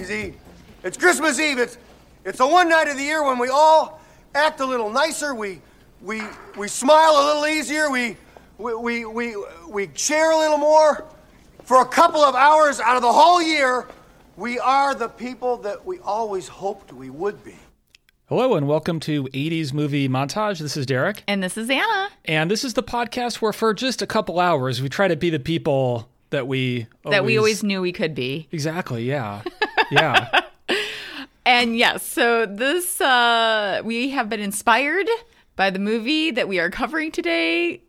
easy. It's Christmas Eve. It's it's the one night of the year when we all act a little nicer. We we we smile a little easier. We we we we, we share a little more. For a couple of hours out of the whole year, we are the people that we always hoped we would be. Hello and welcome to 80s movie montage. This is Derek. And this is Anna. And this is the podcast where for just a couple hours we try to be the people that we that we always knew we could be. Exactly, yeah. Yeah. and yes, so this uh we have been inspired by the movie that we are covering today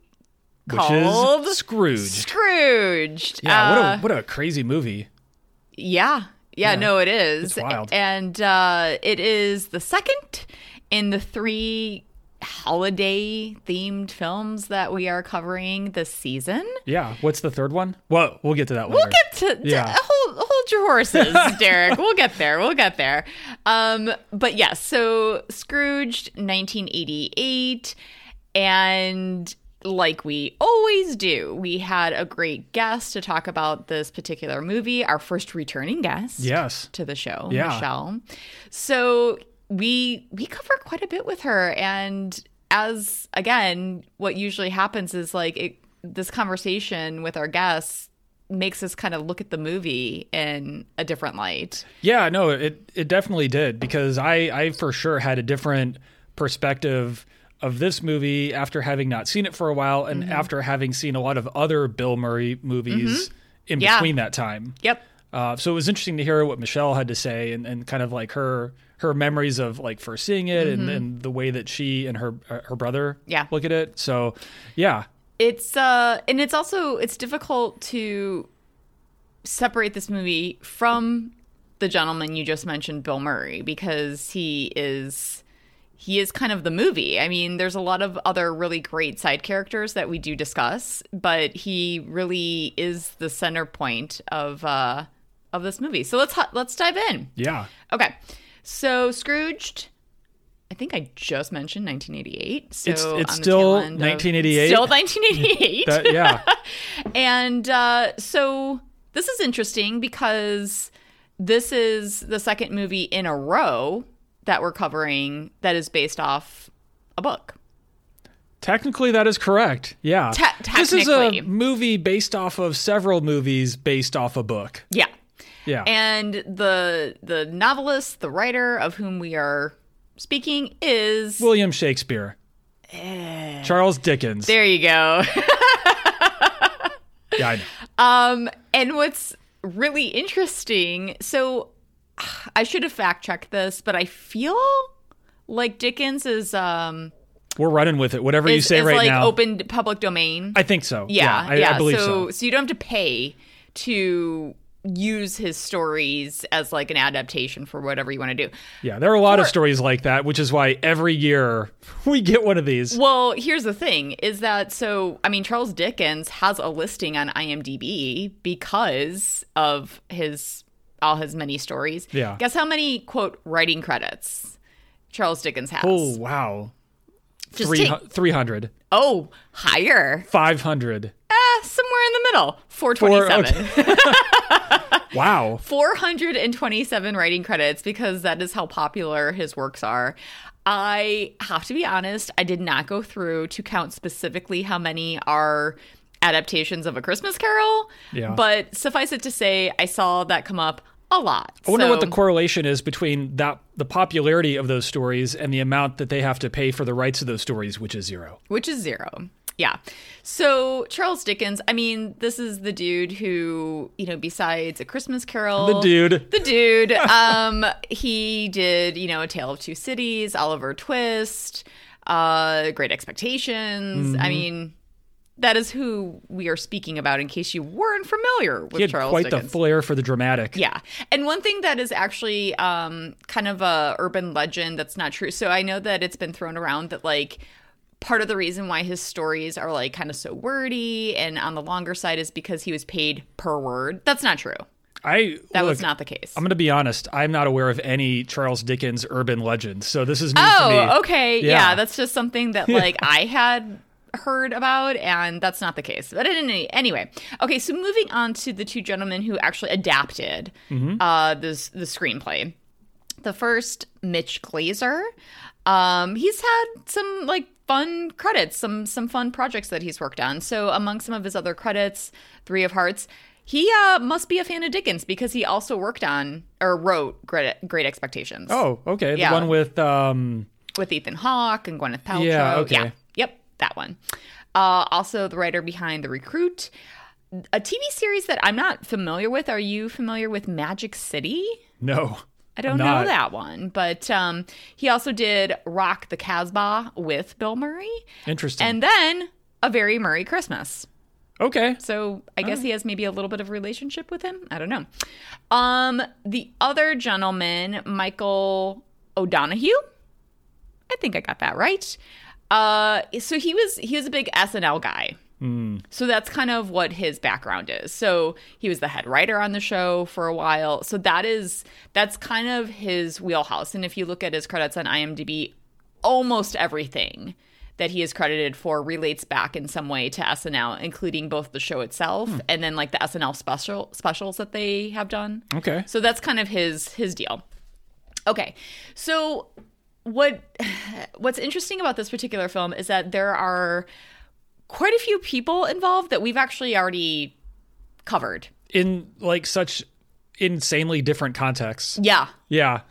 Which called is Scrooge. Scrooged. Yeah, Uh, what a what a crazy movie. Yeah. Yeah, Yeah. no, it is. It's wild. And uh, it is the second in the three holiday themed films that we are covering this season. Yeah. What's the third one? Well, we'll get to that later. We'll get to, to- Yeah. hold hold your horses, Derek. we'll get there. We'll get there. Um, but yes, so Scrooged, 1988, and like we always do, we had a great guest to talk about this particular movie. Our first returning guest, Yes. to the show, Yeah. Michelle. So we we cover quite a bit with her, and as again, what usually happens is like it, this conversation with our guests makes us kind of look at the movie in a different light. Yeah, no, it it definitely did because I I for sure had a different perspective of this movie after having not seen it for a while and Mm-hmm. after having seen a lot of other Bill Murray movies in Yeah. between that time. Yep. Uh, so it was interesting to hear what Michelle had to say and, and kind of like her her memories of like first seeing it and, and the way that she and her uh, her brother Mm-hmm. Yeah. look at it. So yeah, It's uh and it's also it's difficult to separate this movie from the gentleman you just mentioned Bill Murray because he is he is kind of the movie. I mean, there's a lot of other really great side characters that we do discuss, but he really is the center point of uh of this movie. So let's let's dive in. yeah, Okay. So Scrooged I think I just mentioned 1988. So It's- it's still tail of- 1988? Still 1988. that, yeah, and uh, so this is interesting because this is the second movie in a row that we're covering that is based off a book. technically that is correct. Yeah, Te- this is a movie based off of several movies based off a book. Yeah. Yeah, And the the novelist, the writer of whom we are speaking is William Shakespeare, Charles Dickens. there you go. Yeah, I know. Um, and what's really interesting, so I should have fact checked this, but I feel like Dickens is um We're running with it. Whatever you say is right like now, open public domain. I think so. yeah, I, yeah. I believe so, so. so you don't have to pay to use his stories as like an adaptation for whatever you want to do. Yeah, there are a lot of stories like that, which is why every year we get one of these. Well, here's the thing is that so I mean Charles Dickens has a listing on IMDb because of his all his many stories. Yeah. Guess how many quote writing credits Charles Dickens has? Oh, wow. Just Three, take- 300, oh, higher. 500. Eh, somewhere in the middle. 427. Wow. 427 writing credits because that is how popular his works are. I have to be honest, I did not go through to count specifically how many are adaptations of A Christmas Carol. Yeah. But suffice it to say, I saw that come up a lot. I wonder So- what the correlation is between that the popularity of those stories and the amount that they have to pay for the rights of those stories, which is zero. which is zero. Yeah. So Charles Dickens, I mean, this is the dude who, you know, besides A Christmas Carol, The dude. the dude, um, he did, you know, A Tale of Two Cities, Oliver Twist, uh, Great Expectations. Mm-hmm. I mean, that is who we are speaking about. In case you weren't familiar with He had Charles quite Dickens. the flair for the dramatic. Yeah. And one thing that is actually um, kind of a urban legend that's not true. So I know that it's been thrown around that like part of the reason why his stories are like kind of so wordy and on the longer side is because he was paid per word. That's not true. I That was not the case. I'm going to be honest. I'm not aware of any Charles Dickens urban legends, so this is new. Oh, okay. Yeah. Yeah. that's just something that like I had heard about, and that's not the case. But any, anyway, okay. So moving on to the two gentlemen who actually adapted uh, this the screenplay. The first, Mitch Glazer. Um, he's had some like fun credits, some some fun projects that he's worked on. So among some of his other credits, Three of Hearts. He uh, must be a fan of Dickens because he also worked on or wrote Great, Great Expectations Oh, okay. Yeah. The one with um with Ethan Hawke and Gwyneth Paltrow. Yeah, okay. Yep, that one. Uh, also, the writer behind The Recruit, a TV series that I'm not familiar with. Are you familiar with Magic City? no. I don't know that one, but um, he also did Rock the Casbah with Bill Murray, Interesting. and then A Very Murray Christmas. okay. So I guess he has maybe a little bit of relationship with him. I don't know. Um, the other gentleman, Michael O'Donoghue. I think I got that right. Uh, so he was he was a big SNL guy. Mm. So that's kind of what his background is. So he was the head writer on the show for a while. So that is that's kind of his wheelhouse. And if you look at his credits on IMDb, almost everything that he is credited for relates back in some way to SNL, including both the show itself hmm. and then like the SNL special specials that they have done. Okay. So that's kind of his his deal. Okay. So what what's interesting about this particular film is that there are quite a few people involved that we've actually already covered. In like such insanely different contexts. Yeah. Yeah.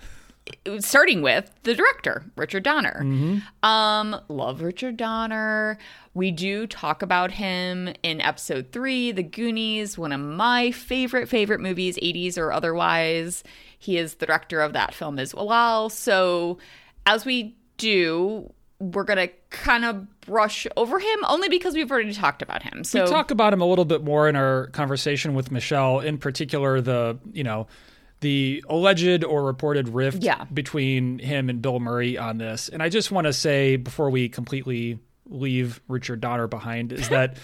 starting with the director, Richard Donner. Um, love Richard Donner. We do talk about him in episode three, The Goonies, one of my favorite, favorite movies, 80s or otherwise. He is the director of that film as well. So, as we do, we're going to kind of brush over him only because we've already talked about him. So, we talk about him a little bit more in our conversation with Michelle, in particular the you know the alleged or reported rift Yeah. between him and Bill Murray on this. And I just want to say before we completely leave Richard Donner behind is that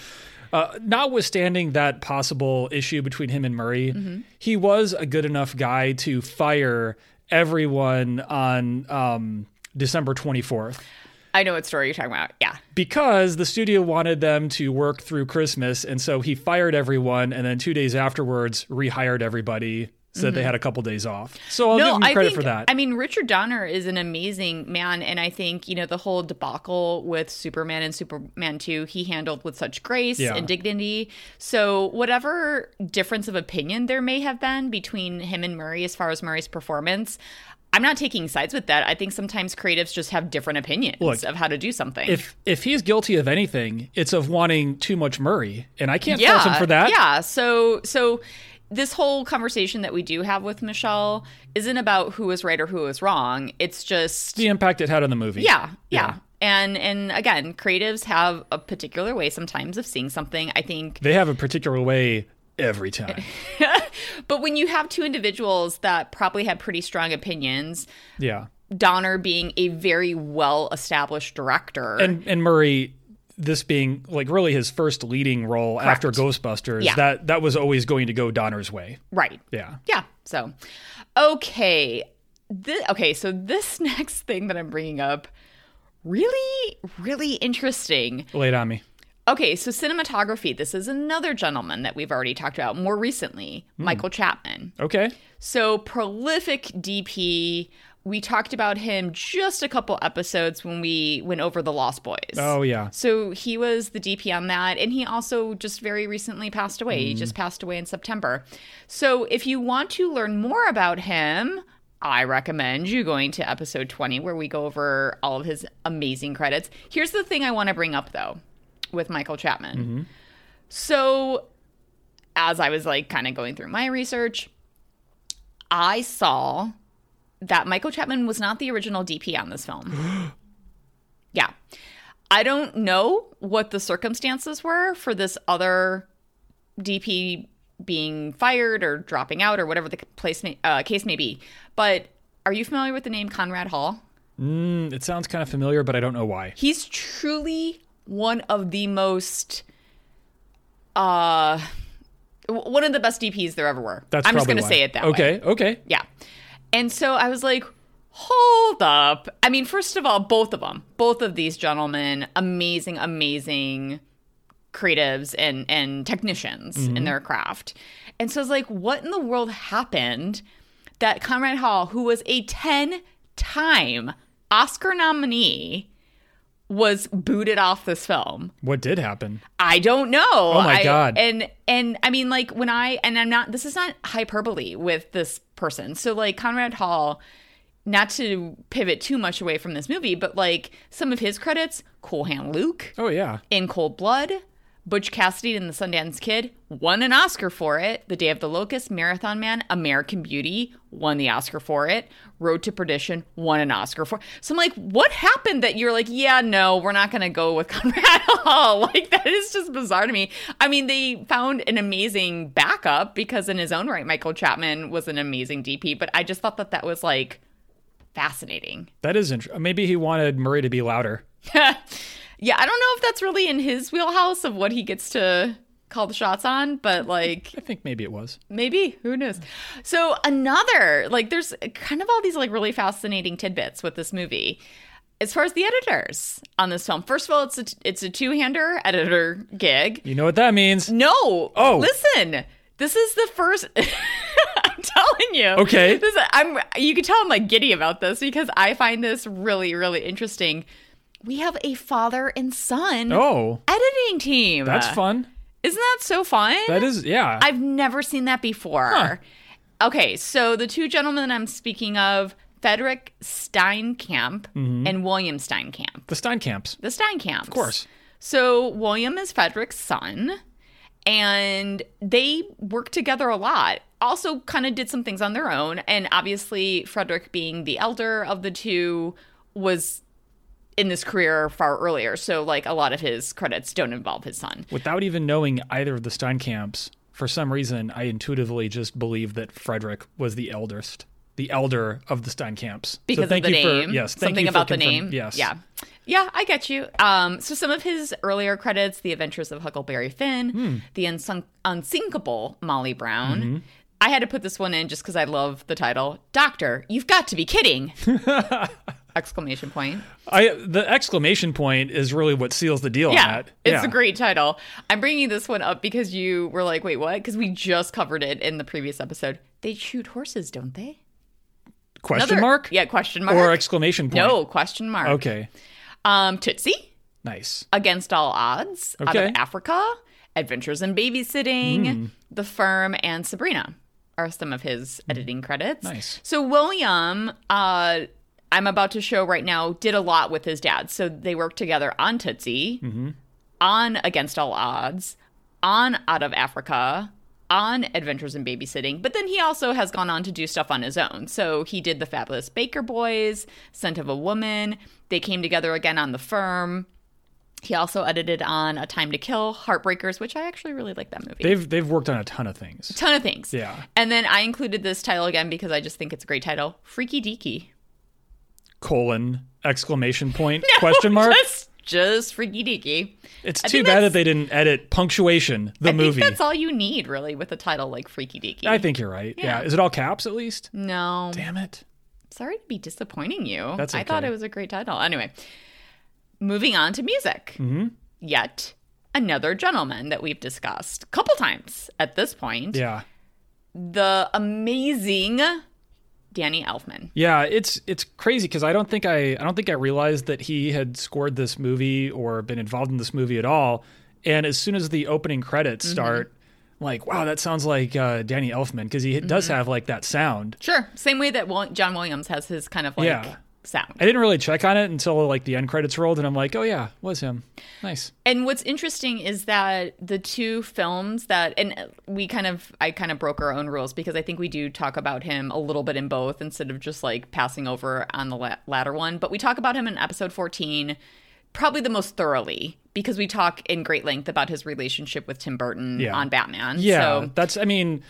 uh, notwithstanding that possible issue between him and Murray, Mm-hmm. he was a good enough guy to fire everyone on um, December 24th I know what story you're talking about. Yeah. because the studio wanted them to work through Christmas, and so he fired everyone, and then two days afterwards rehired everybody, so that they had a couple days off. So I'll give him credit Mm-hmm. think, for that. I mean, Richard Donner is an amazing man, and I think you know the whole debacle with Superman and Superman Two, he handled with such grace Yeah. and dignity. So whatever difference of opinion there may have been between him and Murray as far as Murray's performance. I'm not taking sides with that. I think sometimes creatives just have different opinions Look, of how to do something. if if he's guilty of anything, it's of wanting too much Murray, and I can't fault him for that. Yeah. So so this whole conversation that we do have with Michelle isn't about who is right or who is wrong. It's just The impact it had on the movie. yeah, yeah. And and again, creatives have a particular way sometimes of seeing something. I think They have a particular way every time. but when you have two individuals that probably have pretty strong opinions, yeah. Donner being a very well established director. And and Murray this being like really his first leading role after Ghostbusters, Yeah. that that was always going to go Donner's way. right. Yeah. Yeah. So, okay. This, okay. So, this next thing that I'm bringing up, really, really interesting. Lay it on me. Okay. So, cinematography. This is another gentleman that we've already talked about more recently, Michael Chapman. Okay. So, prolific DP. We talked about him just a couple episodes when we went over The Lost Boys. Oh yeah. So he was the DP on that, and he also just very recently passed away. He Mm. just passed away in September. So if you want to learn more about him, I recommend you going to episode 20 where we go over all of his amazing credits. Here's the thing I want to bring up though with Michael Chapman. Mm-hmm. So as I was like kind of going through my research, I saw that Michael Chapman was not the original DP on this film. yeah. I don't know what the circumstances were for this other DP being fired or dropping out or whatever the place may, uh, case may be. But are you familiar with the name Conrad Hall? Mm, it sounds kind of familiar, but I don't know why. He's truly one of the most uh one of the best DPs there ever were. That's I'm just going to say it that way. Okay. Okay. Yeah. And so I was like, hold up. I mean, first of all, both of them, both of these gentlemen, amazing, amazing creatives and and technicians in their craft. And so it's like, what in the world happened that Conrad Hall, who was a 10 time Oscar nominee, was booted off this film? What did happen? I don't know. Oh my I- God. And and I mean like when I and I'm not this is not hyperbole with this person. So like Conrad Hall not to pivot too much away from this movie, but like some of his credits, Cool Hand Luke, Oh yeah. In Cold Blood, Butch Cassidy and the Sundance Kid won an Oscar for it. The Day of the Locust, Marathon Man, American Beauty won the Oscar for it. Road to Perdition won an Oscar for. So I'm like, what happened that you're like, yeah, no, we're not going to go with Conrad Hall? Like that is just bizarre to me. I mean, they found an amazing backup because in his own right, Michael Chapman was an amazing DP. But I just thought that that was like fascinating. That is interesting. Maybe he wanted Murray to be louder. Yeah, I don't know if that's really in his wheelhouse of what he gets to call the shots on, but like I think maybe it was. maybe who knows. So another like there's kind of all these like really fascinating tidbits with this movie. As far as the editors on this film, first of all, it's a it's a two hander editor gig. You know what that means? No, Oh. listen, this is the first. I'm telling you. Okay. This I'm. You can tell I'm like giddy about this because I find this really really interesting. We have a father and son Oh, editing team. that's fun. Isn't that so fun? That is, yeah. I've never seen that before. Huh. Okay, so the two gentlemen I'm speaking of, Frederick Steinkamp Mm-hmm. and William Steinkamp. the Steinkamps. The Steinkamps. Of course. So William is Frederick's son, and they worked together a lot. Also, kind of did some things on their own. And obviously, Frederick, being the elder of the two, was in this career far earlier. So, like, a lot of his credits don't involve his son. Without even knowing either of the Steinkamps, for some reason, I intuitively just believed that Frederick was the eldest, the elder of the Steinkamps. because so thank of the you name. For, yes, thank something you for about the name. Yes. Yeah. Yeah, I get you. Um, so some of his earlier credits: The Adventures of Huckleberry Finn, Hmm. The Unsunk- Unsinkable Molly Brown. Mm-hmm. I had to put this one in just because I love the title. Doctor, you've got to be kidding! Exclamation point. I the exclamation point is really what seals the deal on Yeah, it's yeah. a great title. I'm bringing this one up because you were like, "Wait, what?" Because we just covered it in the previous episode. They shoot horses, don't they? question Another- mark Yeah, question mark. or exclamation point. no question mark. Okay. Um, Tootsie. Nice. Against All Odds, Out of Africa, Adventures in Babysitting, Hmm. The Firm, and Sabrina are some of his editing credits. Nice. So William, uh, I'm about to show right now, did a lot with his dad. So they worked together on Tootsie, Mm-hmm. on Against All Odds, on Out of Africa, on Adventures in Babysitting, but then he also has gone on to do stuff on his own. So he did The Fabulous Baker Boys, Scent of a Woman. They came together again on The Firm. He also edited on A Time to Kill, Heartbreakers, which I actually really like that movie. They've they've worked on a ton of things. A ton of things. Yeah. And then I included this title again because I just think it's a great title. Freaky Deaky. Colon exclamation point question mark. Just, just Freaky Deaky. It's I too bad that they didn't edit punctuation the I movie. think that's all you need, really, with a title like Freaky Deaky. I think you're right. Yeah. Yeah. Is it all caps at least? No. Damn it. Sorry to be disappointing you. That's I thought it was a great title. Anyway, moving on to music. Mm-hmm. Yet another gentleman that we've discussed a couple times at this point. Yeah. The amazing Danny Elfman. Yeah, it's it's crazy because I don't think I I don't think I realized that he had scored this movie or been involved in this movie at all. And as soon as the opening credits Mm-hmm. start, like wow, that sounds like uh, Danny Elfman because he Mm-hmm. does have like that sound. Sure. Same way that John Williams has his kind of like Yeah. Sound. I didn't really check on it until like the end credits rolled, and I'm like, oh yeah, was him. Nice. And what's interesting is that the two films that, and we kind of, I kind of broke our own rules because I think we do talk about him a little bit in both instead of just like passing over on the la- latter one. But we talk about him in episode 14 probably the most thoroughly because we talk in great length about his relationship with Tim Burton Yeah. on Batman. Yeah, So, that's. I mean,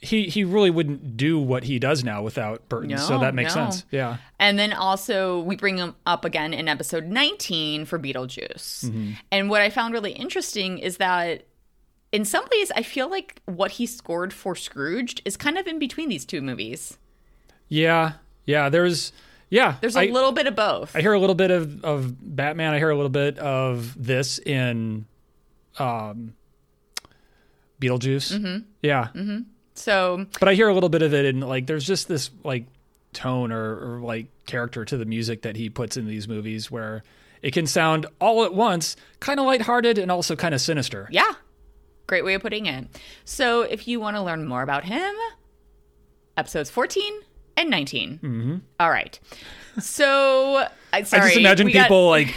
he he really wouldn't do what he does now without Burton, so that makes no. sense. Yeah. And then also we bring him up again in episode 19 for Beetlejuice. Mm-hmm. And what I found really interesting is that in some ways I feel like what he scored for Scrooged is kind of in between these two movies. Yeah, Yeah, there's yeah. There's a I- little bit of both. I hear a little bit of, of Batman. I hear a little bit of this in um, Beetlejuice. Mm-hmm. Yeah, so but I hear a little bit of it in like there's just this like tone or, or like character to the music that he puts in these movies where it can sound all at once kind of lighthearted and also kind of sinister. Yeah. Great way of putting it. So if you want to learn more about him, episodes 14 and 19. Mm-hmm. All right. So I sorry. I just imagine we got- people like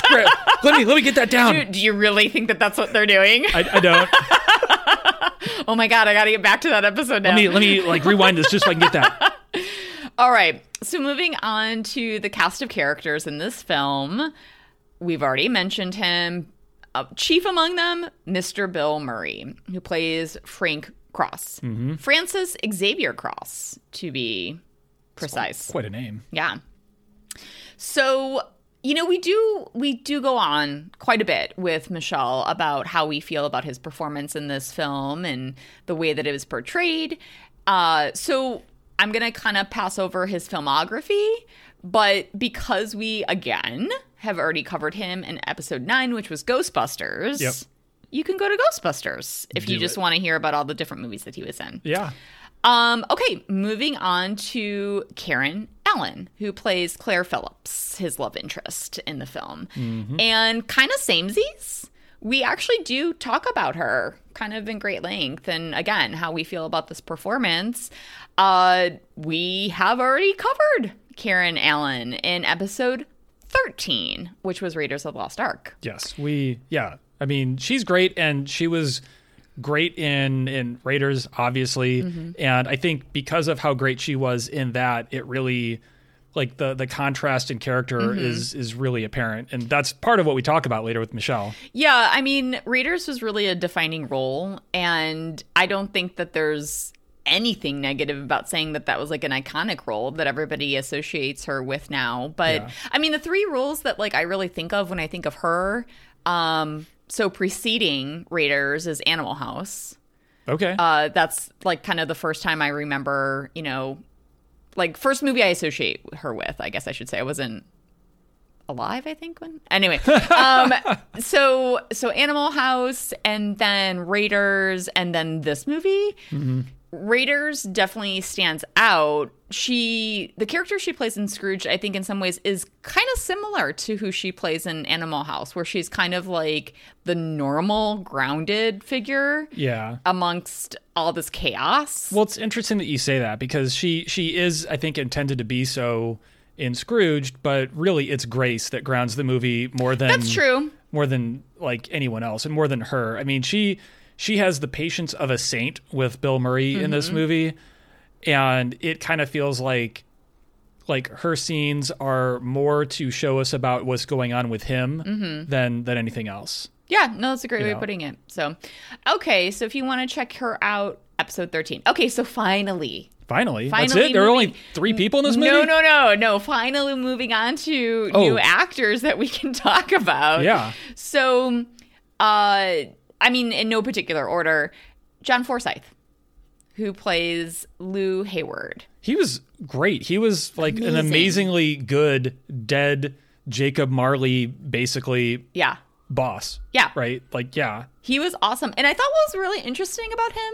script. Let me let me get that down. do, do you really think that that's what they're doing? I, I don't. oh my god, I got to get back to that episode now. Let me let me like rewind this just so I can get that. All right. So moving on to the cast of characters in this film, we've already mentioned him. Uh, chief among them, Mr. Bill Murray, who plays Frank Cross. Francis Xavier Cross, to be precise. Quite a name. Yeah. So, you know, we do we do go on quite a bit with Michelle about how we feel about his performance in this film and the way that it was portrayed. Uh, so I'm gonna kind of pass over his filmography, but because we again have already covered him in episode nine, which was Ghostbusters. Yep. You can go to Ghostbusters if you just want to hear about all the different movies that he was in. Yeah. Um, okay, moving on to Karen Allen, who plays Claire Phillips, his love interest in the film. And kind of samesies. We actually do talk about her kind of in great length. And again, how we feel about this performance. Uh, we have already covered Karen Allen in episode 13, which was Raiders of the Lost Ark. Yes, we. Yeah, I mean, she's great, and she was great in in Raiders, obviously. And I think because of how great she was in that, it really like the the contrast in character is is really apparent, and that's part of what we talk about later with Michelle. Yeah, I mean, Raiders was really a defining role, and I don't think that there's anything negative about saying that that was like an iconic role that everybody associates her with now. But Yeah. I mean, the three roles that like I really think of when I think of her, um, so preceding Raiders is Animal House. Okay. Uh, that's like kind of the first time I remember, you know, like first movie I associate her with. I guess I should say I wasn't alive. I think when anyway. Um, so so Animal House, and then Raiders, and then this movie. Raiders definitely stands out. She, the character she plays in Scrooge, I think in some ways is kind of similar to who she plays in Animal House, where she's kind of like the normal, grounded figure yeah. amongst all this chaos. Well, it's interesting that you say that because she she is, I think, intended to be so in Scrooged, but really it's Grace that grounds the movie more than That's true. more than like anyone else and more than her. I mean, she she has the patience of a saint with Bill Murray in this movie, and it kind of feels like like her scenes are more to show us about what's going on with him than than anything else. Yeah, no, that's a great way know. of putting it. So, okay, so if you want to check her out, episode 13. Okay, so finally, Finally, that's Finally it. There are only three people in this movie. No, no, no, no. Finally, moving on to Oh. new actors that we can talk about. Yeah. So, uh, I mean, in no particular order, John Forsythe, who plays Lou Hayward. He was great. He was like an amazingly good dead Jacob Marley, basically Yeah, boss. Yeah. Right? Like, yeah. he was awesome. And I thought what was really interesting about him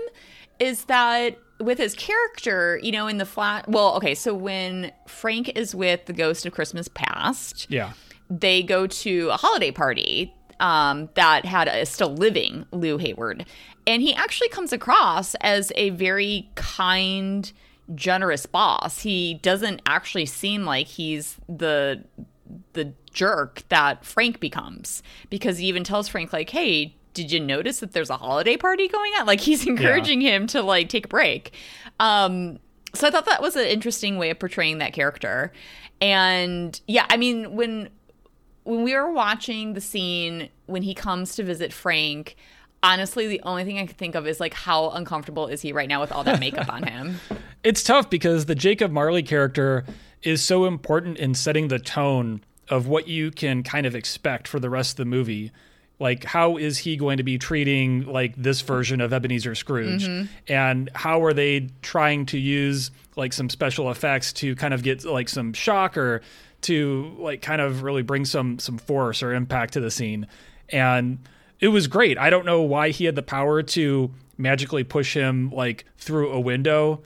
is that with his character, you know, in the flat. Well, okay, so when Frank is with the ghost of Christmas past, Yeah. they go to a holiday party um, that had a still living Lou Hayward. And he actually comes across as a very kind, generous boss. He doesn't actually seem like he's the the jerk that Frank becomes because he even tells Frank like, "Hey, did you notice that there's a holiday party going on?" Like he's encouraging him to like take a break. Um so I thought that was an interesting way of portraying that character. And yeah, I mean when when we were watching the scene when he comes to visit Frank, honestly the only thing I could think of is like how uncomfortable is he right now with all that makeup on him? It's tough because the Jacob Marley character is so important in setting the tone of what you can kind of expect for the rest of the movie. Like, how is he going to be treating like this version of Ebenezer Scrooge? Mm-hmm. And how are they trying to use like some special effects to kind of get like some shock or to like kind of really bring some some force or impact to the scene? And it was great. I don't know why he had the power to magically push him like through a window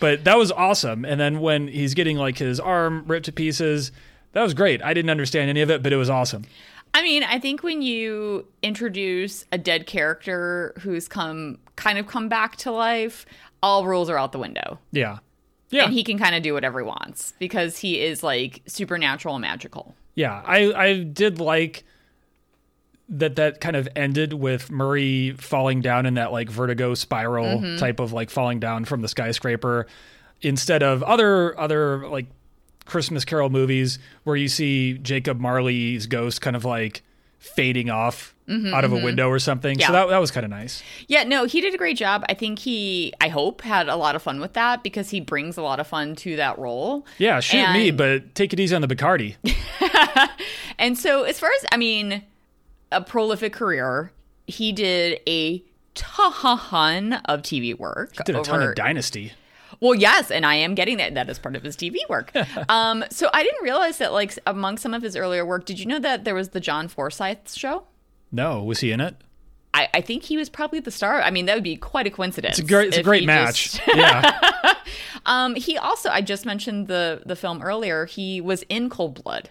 but that was awesome. And then when he's getting like his arm ripped to pieces, that was great. I didn't understand any of it, but it was awesome. I mean, I think when you introduce a dead character who's come kind of come back to life, all rules are out the window. Yeah. Yeah. And he can kind of do whatever he wants because he is like supernatural and magical. yeah. I, I did like that that kind of ended with Murray falling down in that like vertigo spiral mm-hmm. type of like falling down from the skyscraper instead of other other like Christmas Carol movies where you see Jacob Marley's ghost kind of like fading off mm-hmm, out of a mm-hmm. window or something. Yeah. So that, that was kind of nice. Yeah, no, he did a great job. I think he, I hope, had a lot of fun with that because he brings a lot of fun to that role. Yeah, shoot me, but take it easy on the Bacardi. And so, as far as, I mean, a prolific career, he did a ton of TV work. He Did a ton of Dynasty. Well, yes, and I am getting that. That is part of his TV work. um, so I didn't realize that, like, among some of his earlier work, did you know that there was the John Forsythe show? No, was he in it? I, I think he was probably the star. I mean, that would be quite a coincidence. It's a great, it's a great match. just- yeah, um, he also, I just mentioned the the film earlier. He was in Cold Blood.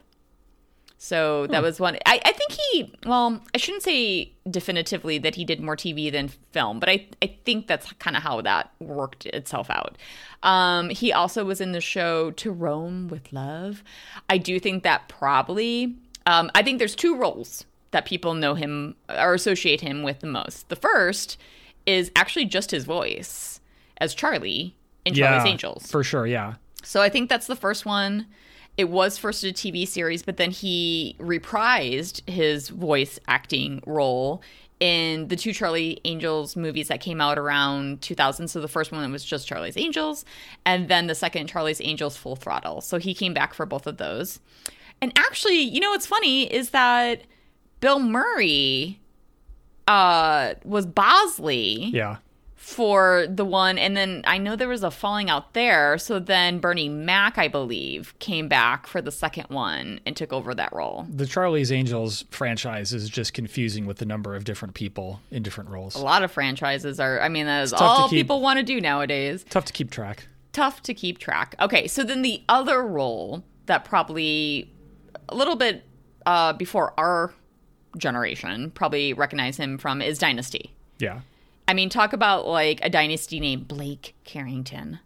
So that was one. I, I think he, well, I shouldn't say definitively that he did more TV than film, but I, I think that's kind of how that worked itself out. Um, he also was in the show To Rome with Love. I do think that probably, um, I think there's two roles that people know him or associate him with the most. The first is actually just his voice as Charlie in yeah, Charlie's Angels. for sure. Yeah, So I think that's the first one. It was first a TV series, but then he reprised his voice acting role in the two Charlie Angels movies that came out around 2000. So the first one was just Charlie's Angels, and then the second Charlie's Angels Full Throttle. So he came back for both of those. And actually, you know what's funny is that Bill Murray uh, was Bosley yeah. For the one and then I know there was a falling out there so then Bernie Mac I believe came back for the second one and took over that role. The Charlie's Angels franchise is just confusing with the number of different people in different roles. A lot of franchises are I mean that is all keep- people want to do nowadays. Tough to keep track. Tough to keep track. Okay, so then the other role that probably a little bit uh, before our generation probably recognize him from is Dynasty. Yeah, I mean, talk about like a dynasty named Blake Carrington.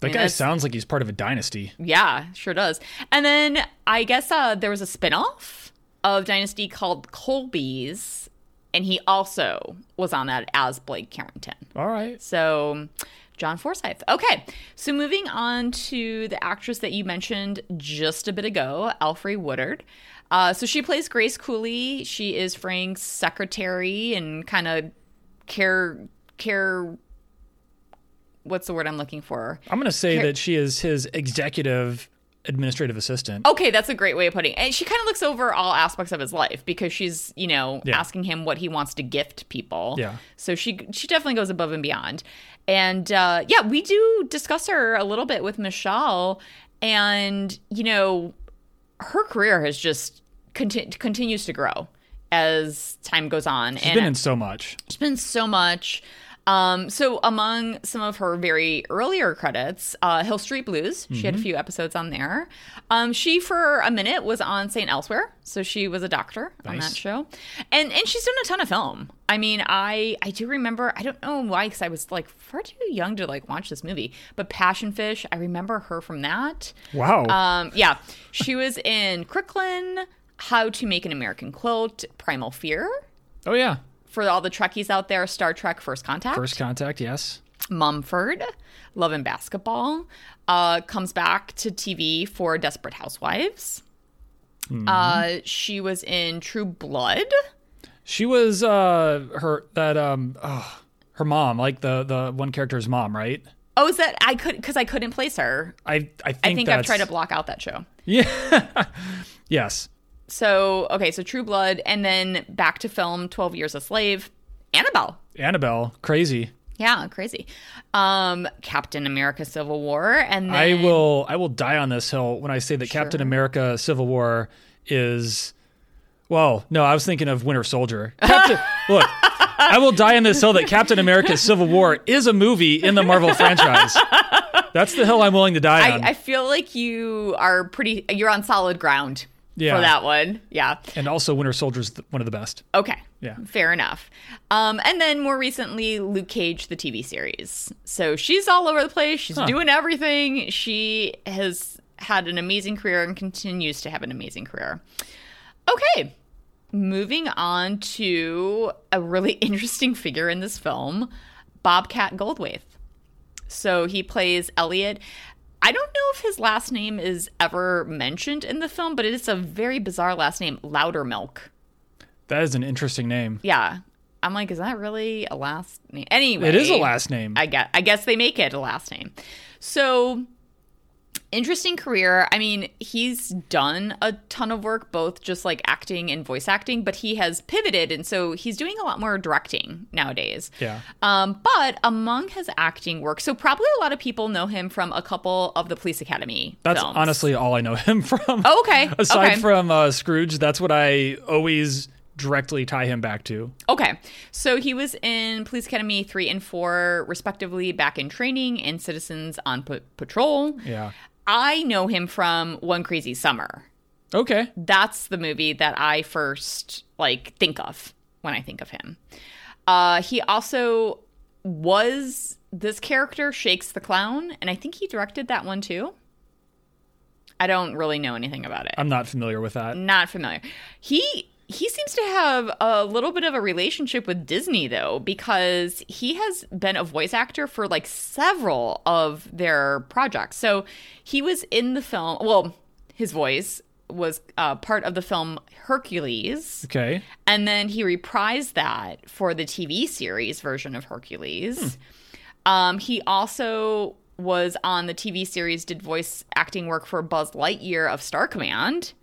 that mean, guy sounds like he's part of a dynasty. Yeah, sure does. And then I guess uh, there was a spinoff of Dynasty called Colbys, and he also was on that as Blake Carrington. All right. So, John Forsythe. Okay, so moving on to the actress that you mentioned just a bit ago, Alfre Woodard. Uh, so she plays Grace Cooley. She is Frank's secretary and kind of care care. What's the word I'm looking for? I'm going to say that she is his executive administrative assistant. Okay, that's a great way of putting it. And she kind of looks over all aspects of his life because she's, you know, Yeah. asking him what he wants to gift people. Yeah. So she she definitely goes above and beyond. And uh, yeah, we do discuss her a little bit with Michelle, and you know, her career has just conti- continues to grow as time goes on. She's and been in so much. She's been so much. Um, so among some of her very earlier credits, uh, Hill Street Blues, she had Mm-hmm. a few episodes on there. Um, she for a minute was on St. Elsewhere, so she was a doctor on that show, and and she's done a ton of film. I mean, I I do remember. I don't know why, because I was like far too young to like watch this movie. But Passion Fish, I remember her from that. Wow. Um, yeah, she was in Crooklyn, How to Make an American Quilt, Primal Fear. oh yeah. For all the Trekkies out there, Star Trek First Contact. First contact. Yes. Mumford, Love and Basketball, uh, comes back to TV for Desperate Housewives. Mm-hmm. Uh, she was in True Blood. She was uh her that um oh, her mom like the the one character's mom right. Oh, is that I could because I couldn't place her. I I think I think I've tried to block out that show. Yeah. yes. So, okay, so True Blood, and then back to film 12 Years a Slave. Annabelle. Annabelle, crazy. Yeah, crazy. Um, Captain America Civil War, and then, I will I will die on this hill when I say that Captain America Civil War is well, no, I was thinking of Winter Soldier. Captain, look, I will die on this hill that Captain America Civil War is a movie in the Marvel franchise. That's the hill I'm willing to die on. I, I feel like you are pretty, you're on solid ground Yeah. for that one. Yeah. and also Winter Soldier's th- one of the best. Okay. Yeah. Fair enough. Um, and then more recently, Luke Cage, the TV series. So she's all over the place. She's doing everything. She has had an amazing career and continues to have an amazing career. Okay. Moving on to a really interesting figure in this film, Bobcat Goldthwait. So he plays Elliot. I don't know if his last name is ever mentioned in the film, but it is a very bizarre last name, Loudermilk. That is an interesting name. Yeah. I'm like, is that really a last name? Anyway, It is a last name. I guess I guess they make it a last name. So interesting career. I mean, he's done a ton of work, both just like acting and voice acting, but he has pivoted, and so he's doing a lot more directing nowadays. Yeah. Um, but among his acting work, so probably a lot of people know him from a couple of the Police Academy. That's films. honestly all I know him from. Oh, okay. Aside Okay. from uh, Scrooge, that's what I always directly tie him back to. Okay. So he was in Police Academy 3 and 4, respectively, back in training and Citizens on P- Patrol. Yeah. I know him from One Crazy Summer. Okay. That's the movie that I first like think of when I think of him. Uh, he also was this character Shakes the Clown, and I think he directed that one too. I don't really know anything about it I'm not familiar with that. not familiar. He he seems to have a little bit of a relationship with Disney though because he has been a voice actor for like several of their projects. So he was in the film, well, his voice was uh, part of the film Hercules. Okay. And then he reprised that for the TV series version of Hercules. Um, he also was on the TV series, did voice acting work for Buzz Lightyear of Star Command.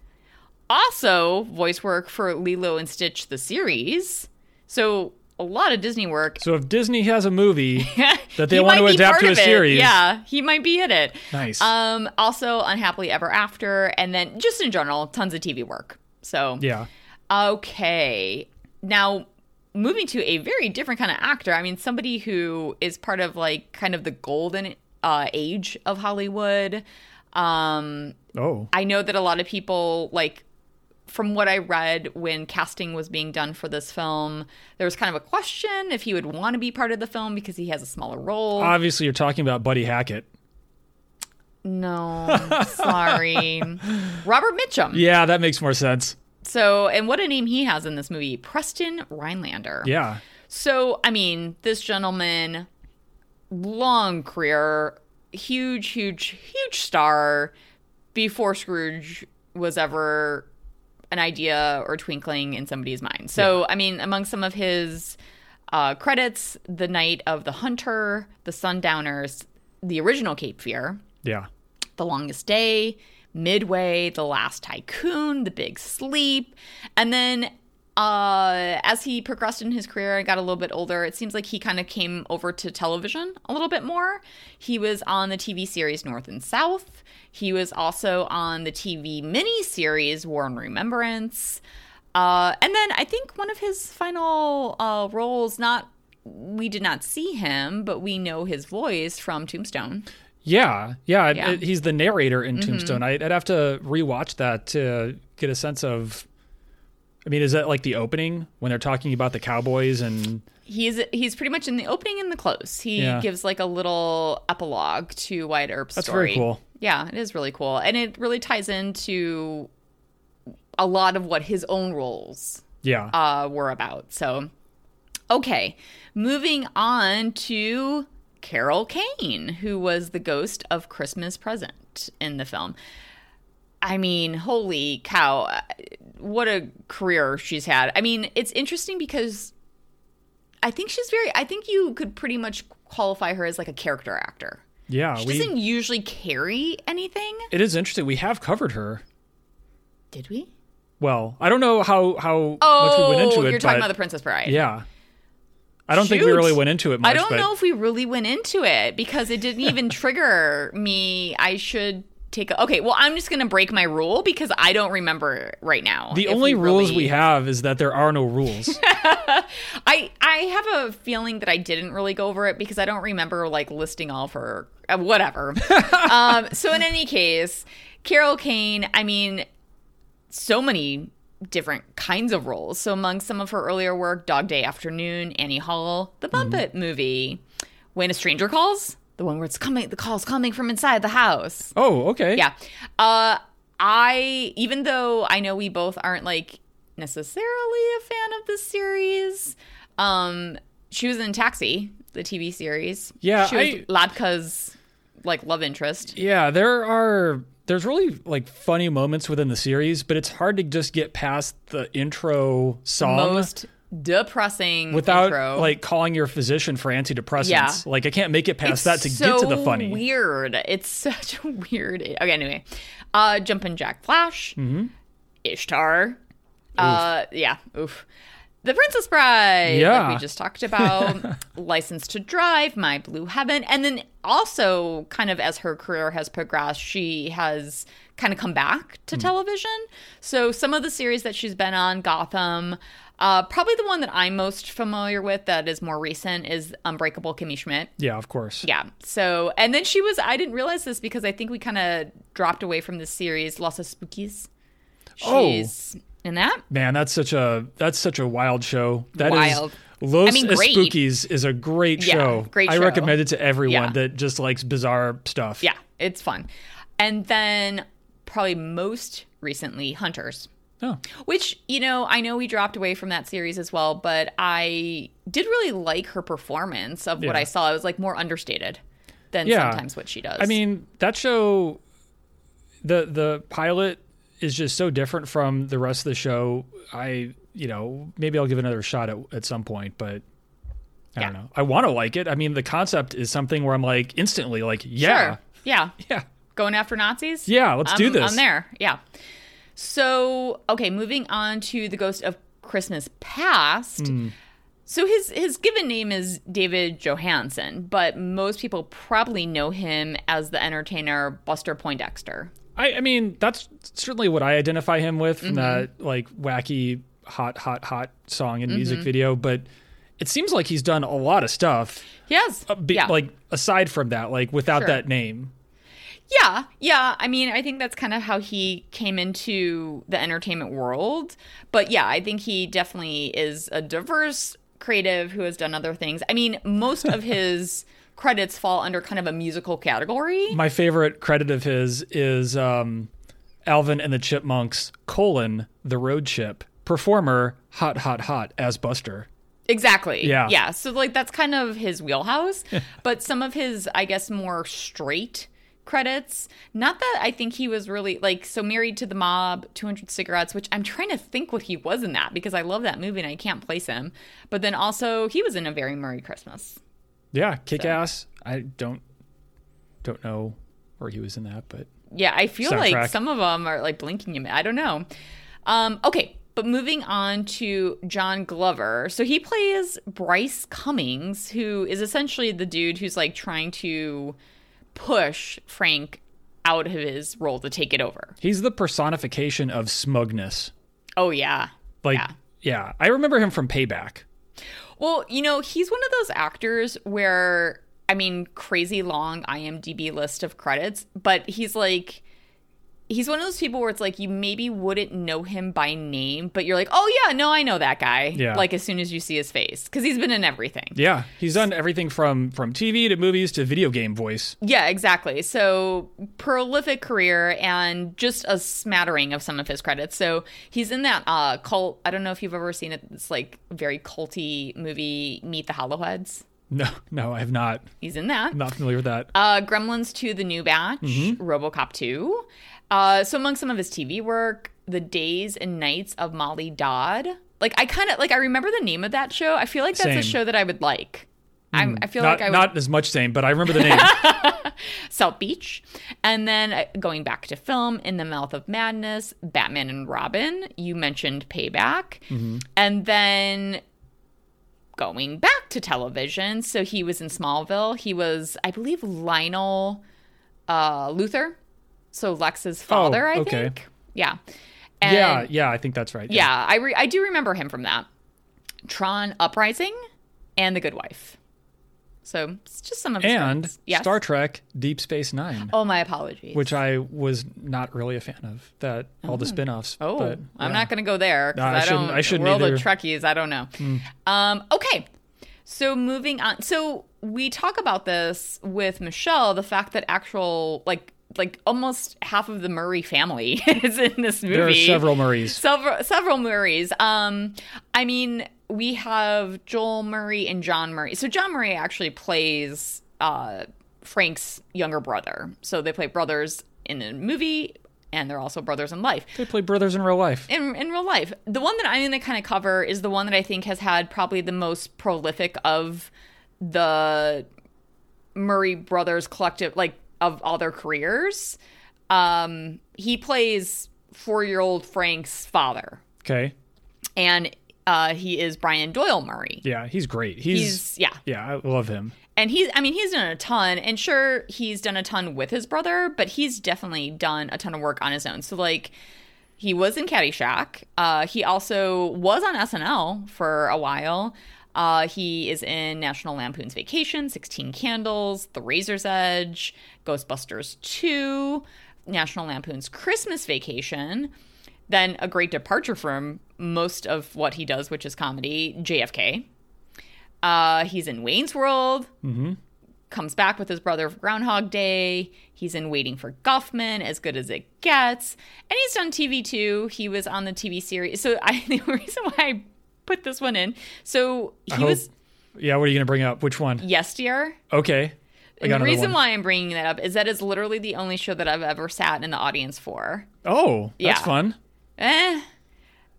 Also, voice work for Lilo and Stitch, the series. So, a lot of Disney work. So if Disney has a movie that they want to adapt to a series, Yeah, he might be in it. Nice. Um, also, Unhappily Ever After, and then just in general, tons of TV work. So, yeah. Okay. Now, moving to a very different kind of actor. I mean, somebody who is part of like kind of the golden uh, age of Hollywood. Um, Oh. I know that a lot of people like from what I read when casting was being done for this film, there was kind of a question if he would want to be part of the film because he has a smaller role. Obviously, you're talking about Buddy Hackett. no, sorry. Robert Mitchum. Yeah, that makes more sense. So, and what a name he has in this movie, Preston Rhinelander. Yeah. So, I mean, this gentleman, long career, huge, huge, huge star before Scrooge was ever an idea or twinkling in somebody's mind. So, I mean, among some of his uh, credits, The Night of the Hunter, The Sundowners, the original Cape Fear, Yeah. the Longest Day, Midway, The Last Tycoon, The Big Sleep. And then uh, as he progressed in his career and got a little bit older, it seems like he kind of came over to television a little bit more. He was on the TV series North and South. He was also on the TV miniseries War and Remembrance. Uh, and then I think one of his final uh, roles, not we did not see him, but we know his voice from Tombstone. Yeah. Yeah. Yeah. Mm-hmm. it- he's the narrator in Tombstone. I'd, I'd have to rewatch that to get a sense of. I mean, is that like the opening when they're talking about the Cowboys and. He's he's pretty much in the opening and the close. He Yeah. gives like a little epilogue to Wyatt Earp's That's story. very cool. Yeah, it is really cool, and it really ties into a lot of what his own roles Yeah. uh, were about. So, okay, moving on to Carol Kane, who was the ghost of Christmas Present in the film. I mean, holy cow, uh, what a career she's had. I mean, it's interesting because I think she's very, I think you could pretty much qualify her as like a character actor. yeah. She We, doesn't usually carry anything. it is interesting. We have covered her. Did we? well. I don't know how how Oh, much we went into oh, it. you're talking about the Princess Bride. yeah. I don't think we really went into it much. I don't but know if we really went into it because it didn't even trigger me. I should take a, okay. Well, I'm just gonna break my rule because I don't remember right now. the only rules really- we have is that there are no rules. I I have a feeling that I didn't really go over it because I don't remember like listing all of her uh, whatever. um, so in any case, Carol Kane. I mean, so many different kinds of roles. So among some of her earlier work, Dog Day Afternoon, Annie Hall, the Muppet movie, When a Stranger Calls, the one where it's coming, the call's coming from inside the house. oh, okay. Yeah. Uh I even though I know we both aren't like necessarily a fan of this series, um she was in Taxi, the TV series. Yeah, She was I- Latka's like love interest. Yeah, there are there's really like funny moments within the series, but it's hard to just get past the intro song Most depressing without intro. like calling your physician for antidepressants. Yeah. Like I can't make it past It's that to so get to the funny. Weird. It's such a weird. Okay, anyway, uh, Jumpin' Jack Flash, Mm-hmm. Ishtar, uh, yeah, oof. The Princess Bride, Yeah. like we just talked about, License to Drive, My Blue Heaven, and then also kind of as her career has progressed, she has kind of come back to television. So some of the series that she's been on, Gotham. Uh, probably the one that I'm most familiar with that is more recent is Unbreakable Kimmy Schmidt. Yeah, of course. Yeah. So, and then she was, I didn't realize this because I think we kind of dropped away from this series, Los Espookys. Oh. She's in that. Man, that's such a that's such a wild show. That is Wild. Los I mean. Espookys is a great Yeah, show. great I recommend it to everyone Yeah. that just likes bizarre stuff. Yeah. It's fun. And then probably most recently, Hunters. Oh. Which, you know, I know we dropped away from that series as well, but I did really like her performance of what I saw. It was like more understated than Yeah. sometimes what she does. I mean, that show the the pilot is just so different from the rest of the show. I, you know, maybe I'll give another shot at, at some point, but I don't know. I want to like it. I mean, the concept is something where I'm like instantly like, yeah. Sure. Yeah. Yeah. Going after Nazis? Yeah, let's do I'm- this. I'm there. Yeah. So, okay, moving on to the Ghost of Christmas Past. Hmm. So his his given name is David Johansen, but most people probably know him as the entertainer Buster Poindexter. I, I mean, that's certainly what I identify him with from Mm-hmm. that like wacky, hot, hot, hot song and music Mm-hmm. video. But it seems like he's done a lot of stuff. He has, uh, Be, yeah, Like aside from that, like without Sure. that name. Yeah, yeah. I mean, I think that's kind of how he came into the entertainment world. But yeah, I think he definitely is a diverse creative who has done other things. I mean, most of his credits fall under kind of a musical category. My favorite credit of his is um, Alvin and the Chipmunks: colon the road chip performer hot hot hot as Buster. Exactly. Yeah. Yeah. So like that's kind of his wheelhouse. but some of his, I guess, more straight credits. Not that I think he was really like so married to the mob, 200 cigarettes, which I'm trying to think what he was in that because I love that movie and I can't place him. But then also he was in a very Murray Christmas. Yeah, kick ass. I don't don't know where he was in that, but Yeah, I feel like some of them are like blinking him. I don't know. Um, okay, but moving on to John Glover. So he plays Brice Cummings, who is essentially the dude who's like trying to push Frank out of his role to take it over. he's the personification of smugness. Oh yeah. Like, Yeah. yeah, I remember him from Payback. Well, you know, he's one of those actors where I mean, crazy long IMDb list of credits, but he's like he's one of those people where it's like you maybe wouldn't know him by name, but you're like, "Oh yeah, no, I know that guy." Yeah. Like as soon as you see his face cuz he's been in everything. Yeah, he's done everything from from TV to movies to video game voice. Yeah, exactly. So prolific career and just a smattering of some of his credits. So he's in that uh cult. I don't know if you've ever seen it. It's like very culty movie, Meet the Hollowheads. No, no, I have not. He's in that. I'm not familiar with that. Uh, Gremlins 2, The New Batch, Mm-hmm. RoboCop 2. Uh, so among some of his TV work, The Days and Nights of Molly Dodd. Like I kind of like I remember the name of that show. I feel like that's a Same. Mm. show that I would like. I'm, I feel not, like I would. not as much same, but I remember the name. South Beach. And then uh, going back to film, In the Mouth of Madness, Batman and Robin. You mentioned Payback. And then going back to television. So he was in Smallville. He was, I believe, Lionel uh, Luthor. So Lex's father, I Oh, okay. think. Yeah. And yeah, yeah, I think that's right. yeah, I re- I do remember him from that. Tron Uprising and The Good Wife. So it's just some of his And yes. Star Trek Deep Space Nine, Oh, my apologies. which I was not really a fan of. That all the spin-offs. Oh, but, I'm not going to go there No, I I, shouldn't- don't. I shouldn't world either. of Trekkies, I don't know. Um, okay, so moving on. So we talk about this with Michelle. The fact that actual like like almost half of the Murray family is in this movie. There are several Murrays. Several several Murrays. Um, I mean, we have Joel Murray and John Murray. So John Murray actually plays uh, Frank's younger brother. So they play brothers in a movie, and they're also brothers in life. They play brothers in real life. In, in real life, the one that I'm going to kind of cover is the one that I think has had probably the most prolific of the Murray brothers collective, like of all their careers. Um, he plays four year old Frank's father Okay. and uh, he is Brian Doyle Murray. Yeah, he's great. He's, He's yeah, yeah, I love him. and he's I mean he's done a ton, and sure he's done a ton with his brother, but he's definitely done a ton of work on his own. So like he was in Caddyshack. Uh, he also was on SNL for a while. Uh, he is in National Lampoon's Vacation, 16 Candles, The Razor's Edge, Ghostbusters 2, National Lampoon's Christmas Vacation. Then a great departure from most of what he does, which is comedy, JFK. Uh, he's in Wayne's World. Comes back with his brother for Groundhog Day. He's in Waiting for Guffman, as good as it gets, and he's done TV too. He was on the TV series. So I, the reason why I put this one in, so he hope- was Yeah, what are you going to bring up? Which one? Yes Dear. Okay. I And the reason one. why I'm bringing that up is that it's literally the only show that I've ever sat in the audience for. Oh, that's Yeah. fun. Eh,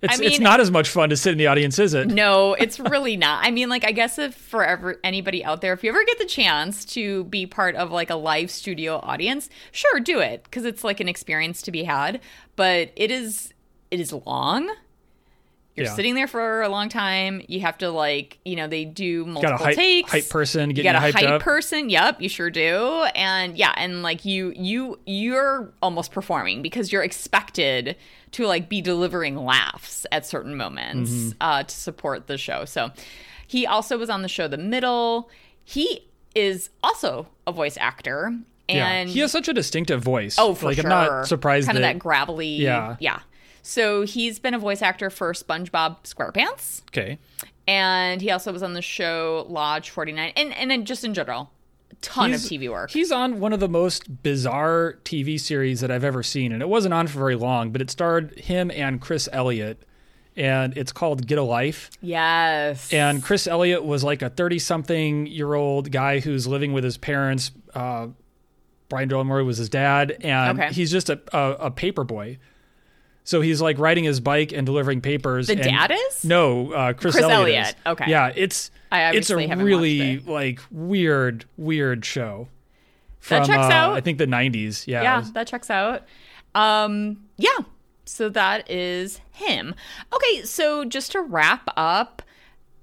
It's, mean- it's not as much fun to sit in the audience, is it? No, it's really not. I mean, like, I guess if for ever anybody out there, if you ever get the chance to be part of like a live studio audience, sure, do it because it's like an experience to be had. But it is, it is long. You're Yeah. sitting there for a long time. You have to like, you know, they do multiple Got a hype, takes. hype person you getting got a hype up. person. Yep, you sure do. And yeah, and like you, you, you're almost performing because you're expected to like be delivering laughs at certain moments Mm-hmm. uh, to support the show. So he also was on the show The Middle. He is also a voice actor. And yeah. He has such a distinctive voice. Oh, for like, sure. I'm not surprised Kind of that. that gravelly. Yeah. Yeah. So he's been a voice actor for SpongeBob SquarePants, okay. and he also was on the show Lodge 49, and and then just in general, a ton He's- of TV work. He's on one of the most bizarre TV series that I've ever seen, and it wasn't on for very long, but it starred him and Chris Elliott, and it's called Get a Life. Yes. And Chris Elliott was like a 30 something year old guy who's living with his parents. Uh, Brian Doyle Murray was his dad, and Okay. he's just a, a, a paper boy. So he's like riding his bike and delivering papers. The and- dad is? No, uh, Chris, Chris Elliott. Elliott, okay. Yeah, it's I it's a really like weird, weird show. That From, checks uh, out. I think the 90s. Yeah. yeah, that checks out. Um, yeah. So that is him. Okay, so just to wrap up,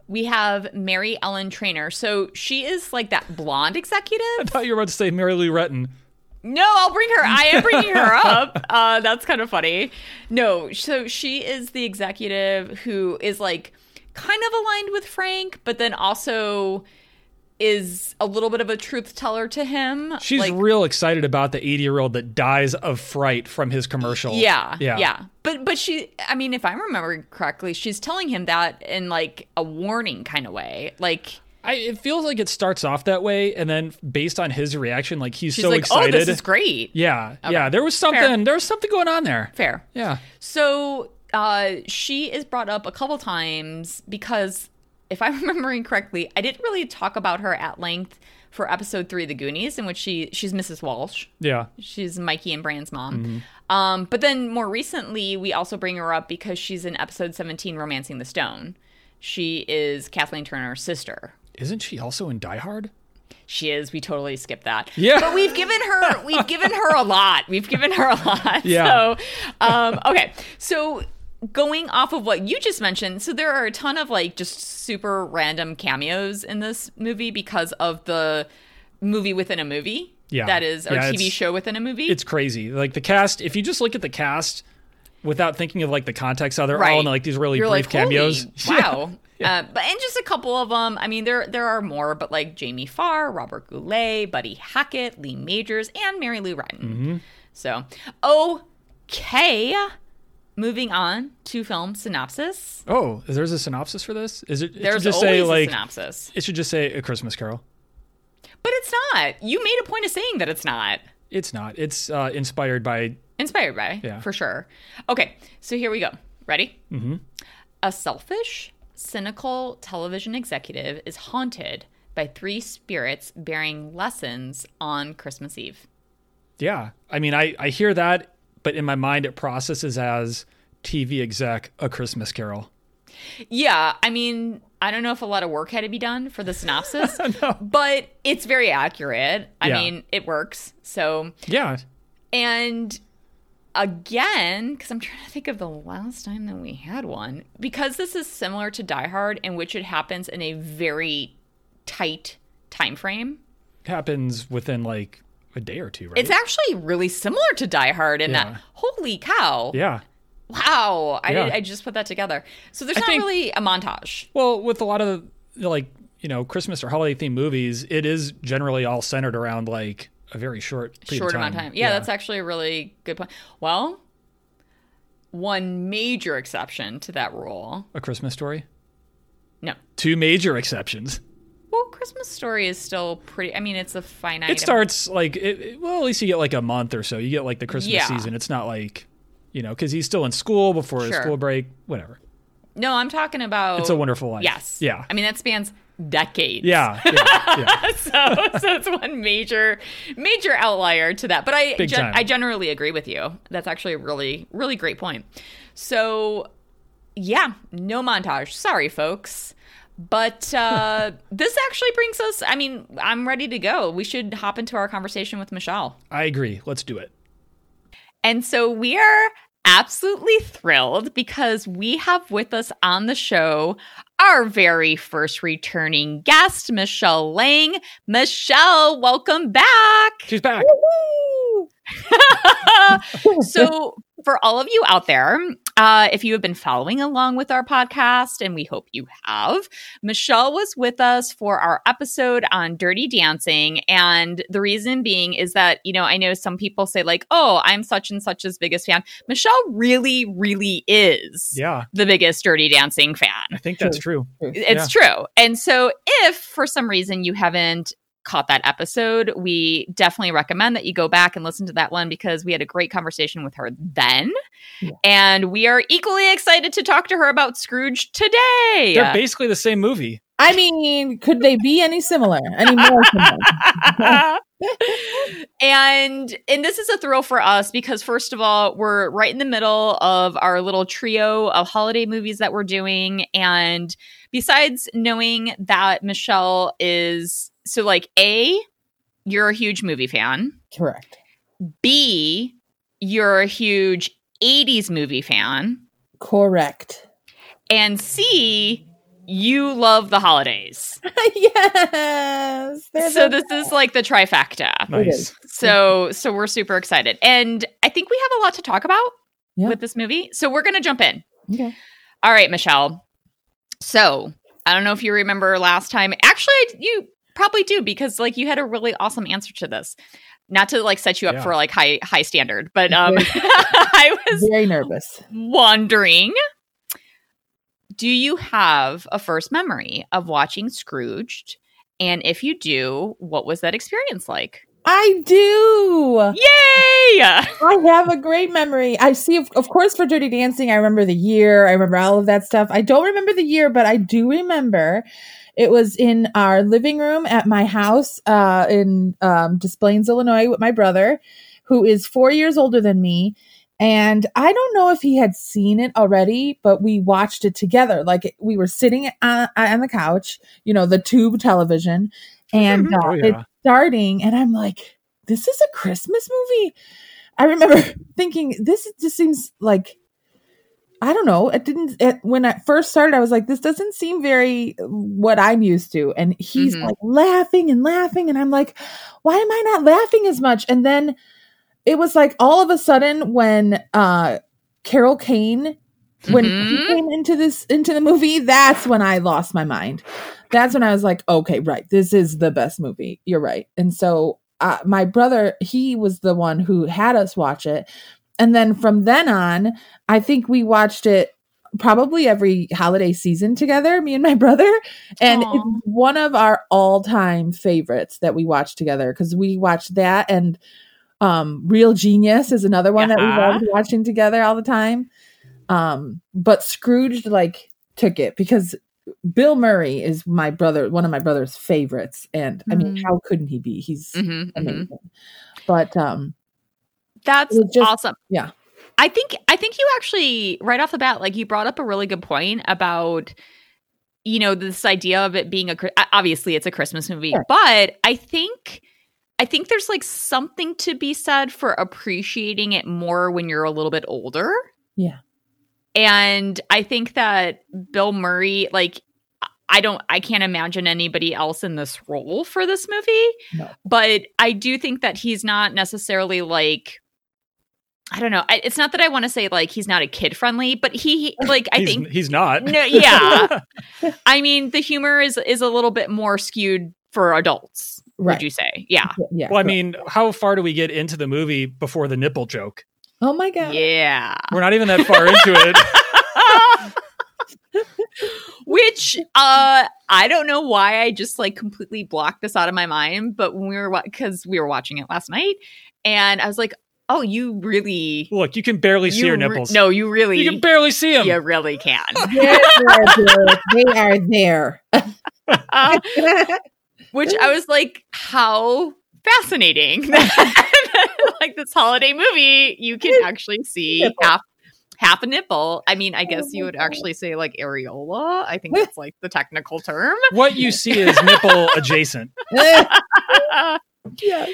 we have Mary Ellen Trainor. So she is like that blonde executive. I thought you were about to say Mary Lou Retton. No, I'll bring her. I am bringing her up. Uh, that's kind of funny. No, so she is the executive who is like kind of aligned with Frank, but then also is a little bit of a truth teller to him. She's like, real excited about the 80 year old that dies of fright from his commercial. Yeah, Yeah. yeah, But but she, I mean, if I remember correctly, she's telling him that in like a warning kind of way. Like I, it feels like it starts off that way, and then based on his reaction, like he's she's so like, excited. "Oh, this is great." Yeah, yeah. There was something. Fair. There was something going on there. Fair. Yeah. So uh, she is brought up a couple times because, if I'm remembering correctly, I didn't really talk about her at length for episode three of The Goonies, in which she she's Mrs. Walsh. Yeah. She's Mikey and Brand's mom. Mm-hmm. Um, but then more recently, we also bring her up because she's in episode 17, Romancing the Stone. She is Kathleen Turner's sister. Isn't she also in Die Hard? She is. We totally skipped that. Yeah. But we've given her we've given her a lot. We've given her a lot. Yeah. So um okay. So going off of what you just mentioned, so there are a ton of like just super random cameos in this movie because of the movie within a movie. Yeah. That is or Yeah, TV show within a movie. It's crazy. Like the cast, if you just look at the cast without thinking of like the context, how they're right. all in like these really You're brief like, cameos. "Holy Wow. Uh, but and just a couple of them. I mean, there there are more, but like Jamie Farr, Robert Goulet, Buddy Hackett, Lee Majors, and Mary Lou Retton. Mm-hmm. So, okay. Moving on to film synopsis. Oh, is there's a synopsis for this? Is it? it There's just always say a synopsis, it should just say a Christmas Carol. but it's not. You made a point of saying that it's not. It's not. It's uh, inspired by Inspired by, Yeah. for sure. Okay, so here we go. Ready? Mm-hmm. A selfish, cynical television executive is haunted by three spirits bearing lessons on Christmas Eve. yeah. I mean, I I hear that, but in my mind it processes as TV exec a Christmas Carol. Yeah, I mean, I don't know if a lot of work had to be done for the synopsis, but it's very accurate. I Yeah. mean, it works. So, Yeah. and again, because I'm trying to think of the last time that we had one, because this is similar to Die Hard, in which it happens in a very tight time frame. Happens within like a day or two, right? It's actually really similar to Die Hard in Yeah. that, holy cow, yeah. wow, I, Yeah. I just put that together. So there's I not think- really a montage. Well, with a lot of like you know Christmas or holiday themed movies, it is generally all centered around like a very short short of amount of time. Yeah, that's actually a really good point. Well, one major exception to that rule. a Christmas story. No. Two major exceptions. Well, Christmas Story is still pretty. I mean, it's a finite. It starts like it, it- well, at least you get like a month or so. You get like the Christmas Yeah. season. It's not like you know because he's still in school before his school break. Whatever. No, I'm talking about. It's a Wonderful Life. Yes. Yeah. I mean, that spans decades. Yeah. yeah, yeah. so, so it's one major, major outlier to that. But I, gen- I generally agree with you. That's actually a really, really great point. So, yeah, no montage. Sorry, folks. But uh, this actually brings us. I mean, I'm ready to go. We should hop into our conversation with Michelle. I agree. Let's do it. And so we are absolutely thrilled because we have with us on the show our very first returning guest, Michelle Lang. Michelle, welcome back. She's back. so, for all of you out there, uh, if you have been following along with our podcast, and we hope you have, Michelle was with us for our episode on Dirty Dancing. And the reason being is that, you know, I know some people say, like, oh, I'm such and such's biggest fan. Michelle really, really is Yeah, the biggest Dirty Dancing fan. I think that's true. It's true. And so, if for some reason you haven't caught that episode, we definitely recommend that you go back and listen to that one because we had a great conversation with her then. Yeah. And we are equally excited to talk to her about Scrooge today. They're basically the same movie. I mean, could they be any similar? Any more similar? and and this is a thrill for us because first of all we're right in the middle of our little trio of holiday movies that we're doing and besides knowing that michelle is so like a you're a huge movie fan Correct. b you're a huge 80s movie fan Correct. and c you love the holidays yes. so a- this is like the trifecta Nice. So so we're super excited. And I think we have a lot to talk about Yeah. with this movie. So we're going to jump in. Okay. All right, Michelle. So, I don't know if you remember last time. Actually, you probably do because like you had a really awesome answer to this. Not to like set you up Yeah. for like high high standard, but um I was very nervous. wondering do you have a first memory of watching Scrooged? And if you do, what was that experience like? I do. Yay! I have a great memory. I see, of, of course, for Dirty Dancing, I remember the year. I remember all of that stuff. I don't remember the year, but I do remember it was in our living room at my house uh, in um, Des Plaines, Illinois, with my brother, who is four years older than me. And I don't know if he had seen it already, but we watched it together. Like we were sitting on, on the couch, you know, the tube television, and uh, Oh, yeah. it's starting, and I'm like, this is a Christmas movie. I remember thinking this just seems like I don't know. It didn't. It, when I first started, I was like, "This doesn't seem very what I'm used to." And he's Mhm. like laughing and laughing, and I'm like, "Why am I not laughing as much?" And then it was like all of a sudden when uh Carol Kane when he Mhm. came into this into the movie, that's when I lost my mind. That's when I was like, "Okay, right, this is the best movie." You're right. And so uh, my brother, he was the one who had us watch it. And then from then on, I think we watched it probably every holiday season together, me and my brother. And Aw. it's one of our all time favorites that we watched together because we watched that and um, Real Genius is another one that we Yeah. loved watching together all the time. Um, but Scrooge like took it because Bill Murray is my brother, one of my brother's favorites. And I mean, Mhm. how couldn't he be? He's Mhm, mhm. amazing. But um, That's just- awesome. yeah. I think I think you actually right off the bat, like you brought up a really good point about you know this idea of it being a obviously it's a Christmas movie, Sure. but I think I think there's like something to be said for appreciating it more when you're a little bit older. Yeah. And I think that Bill Murray, like, I don't, I can't imagine anybody else in this role for this movie. No. But I do think that he's not necessarily like, I don't know. I, it's not that I want to say like he's not a kid friendly, but he, like, I he's, think, he's not. no, yeah. I mean, the humor is is a little bit more skewed for adults. Right. Would you say? Yeah. yeah. well, I mean, how far do we get into the movie before the nipple joke? oh my god. Yeah. We're not even that far into it. Which uh I don't know why I just like completely blocked this out of my mind, but when we were because we were watching it last night, and I was like, "Oh, you really Look, you can barely see you her re- nipples. no, you really, you can barely see them. you really can." There they are, they are there. Uh, which I was like, "How fascinating!" like this holiday movie, you can actually see Nipple. half half a nipple. I mean, I guess you would actually say like areola. I think that's like the technical term. What you see is nipple adjacent. yeah.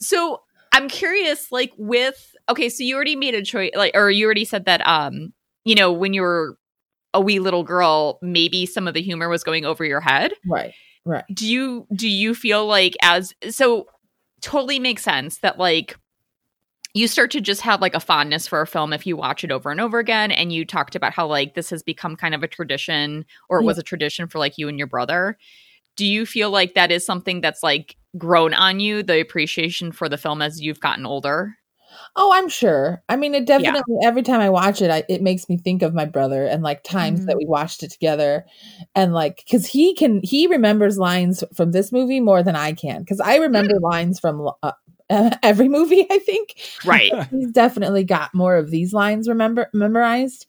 so i'm curious like with okay so you already made a choice like or you already said that um you know when you were a wee little girl maybe some of the humor was going over your head Right. Right. do you do you feel like as so totally makes sense that like you start to just have like a fondness for a film if you watch it over and over again and you talked about how like this has become kind of a tradition or it was a tradition for like you and your brother do you feel like that is something that's like grown on you the appreciation for the film as you've gotten older Oh, I'm sure. I mean, it definitely every time I watch it, I, it makes me think of my brother and like times Mhm. that we watched it together, and like because he can he remembers lines from this movie more than I can because I remember lines from uh, every movie. I think right he's definitely got more of these lines remember memorized,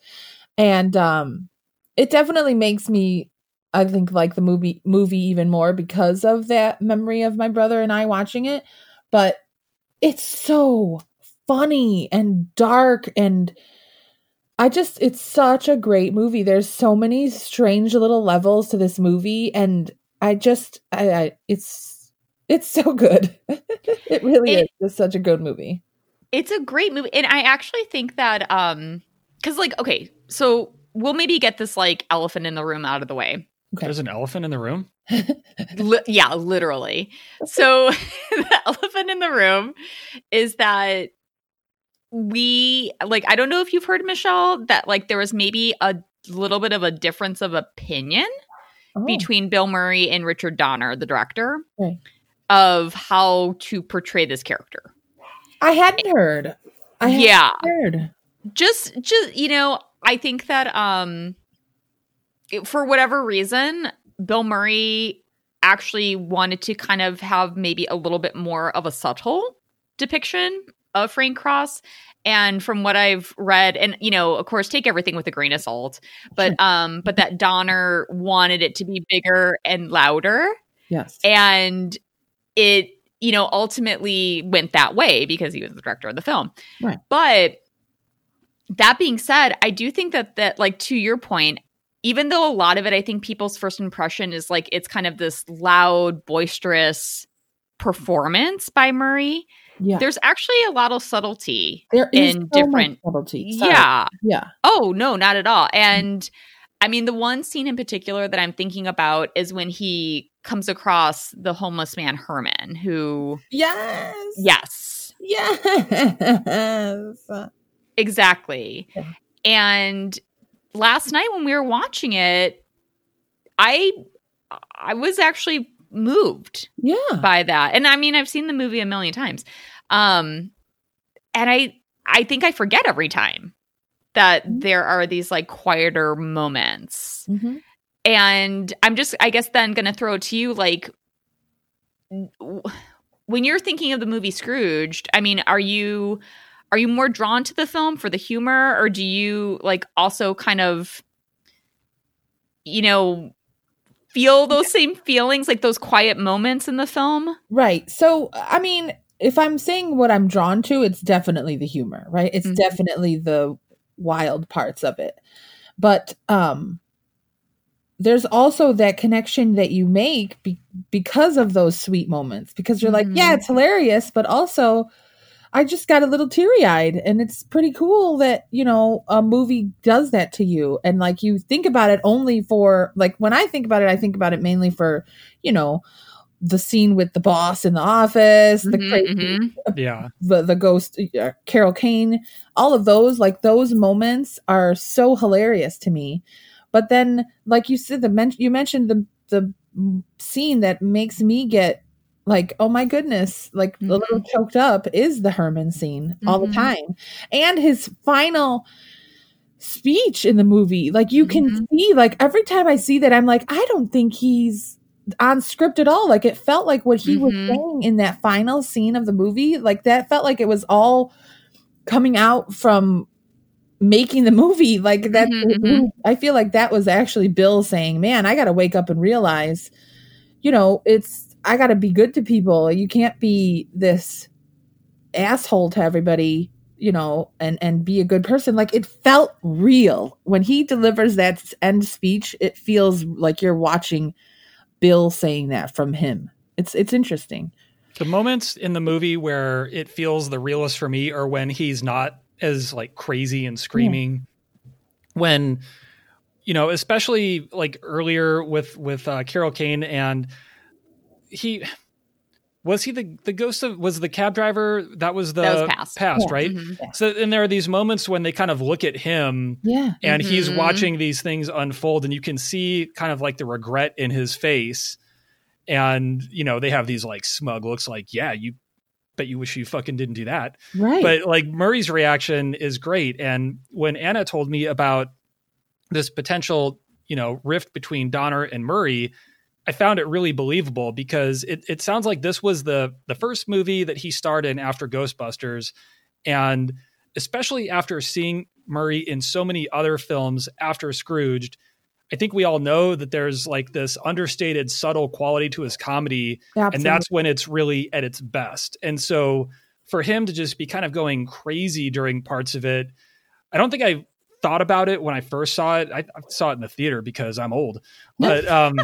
and um, it definitely makes me. I think like the movie movie even more because of that memory of my brother and I watching it, but it's so funny and dark and I just it's such a great movie. There's so many strange little levels to this movie and I just I, I it's it's so good. it really It- is. It's such a good movie. it's a great movie and i actually think that um because like okay so we'll maybe get this like elephant in the room out of the way Okay. There's an elephant in the room. Li- yeah, literally. So the elephant in the room is that we like I don't know if you've heard Michelle that like there was maybe a little bit of a difference of opinion Oh, between Bill Murray and Richard Donner, the director, Right. of how to portray this character. I hadn't heard. I hadn't yeah. heard. just just you know i think that um it- for whatever reason bill murray actually wanted to kind of have maybe a little bit more of a subtle depiction of frank cross and from what i've read and you know of course take everything with a grain of salt but um but that donner wanted it to be bigger and louder Yes. and it you know ultimately went that way because he was the director of the film Right. but that being said i do think that that like to your point even though a lot of it, I think people's first impression is like it's kind of this loud, boisterous performance by Murray. Yeah. There's actually a lot of subtlety There is in so different- subtlety. Sorry. Yeah. Yeah. Oh, no, not at all. And I mean, the one scene in particular that I'm thinking about is when he comes across the homeless man Herman, who, Yes. yes, Yes. exactly. Yeah. And last night when we were watching it, I I was actually moved Yeah. by that. And I mean, I've seen the movie a million times. Um and I I think I forget every time that Mhm. there are these like quieter moments. Mhm. And I'm just I guess then going to throw it to you like when you're thinking of the movie Scrooged, I mean, are you are you more drawn to the film for the humor or do you like also kind of you know feel those same feelings like those quiet moments in the film? Right. So, I mean, if I'm saying what I'm drawn to, it's definitely the humor, right? It's Mhm. definitely the wild parts of it. But um there's also that connection that you make be- because of those sweet moments because you're like, yeah, Mhm. it's hilarious, but also I just got a little teary-eyed and it's pretty cool that, you know, a movie does that to you and like you think about it only for like when I think about it, I think about it mainly for, you know, the scene with the boss in the office, the Mhm, crazy mhm. Yeah. the the ghost uh, Carol Kane, all of those like those moments are so hilarious to me. But then, like you said, the men- you mentioned the the scene that makes me get like, oh my goodness, like a little choked up is the Herman scene all the Mhm. time, and his final speech in the movie. Like you can Mhm. see, like every time I see that, I'm like, I don't think he's on script at all. Like it felt like what he was Mhm. saying in that final scene of the movie, like that felt like it was all coming out from making the movie. Like that. I feel like that was actually Bill saying, "Man, I got to wake up and realize, you know, it's I got to be good to people. You can't be this asshole to everybody." you know and and be a good person like it felt real when he delivers that end speech it feels like you're watching bill saying that from him it's it's interesting The moments in the movie where it feels the realest for me are when he's not as like crazy and screaming. When you know, especially like earlier with with uh, Carol Kane and he was he the the ghost of was the cab driver that was the That was past. Yeah. right? Mhm. So and there are these moments when they kind of look at him yeah and he's Mhm. watching these things unfold and you can see kind of like the regret in his face and you know they have these like smug looks like yeah you bet you wish you fucking didn't do that right but like murray's reaction is great and when anna told me about this potential you know rift between donner and murray i found it really believable because it, it sounds like this was the the first movie that he starred in after ghostbusters and especially after seeing murray in so many other films after scrooged i think we all know that there's like this understated subtle quality to his comedy Absolutely. and that's when it's really at its best. And so for him to just be kind of going crazy during parts of it, I don't think I thought about it when I first saw it. I, I saw it in the theater because I'm old, but um,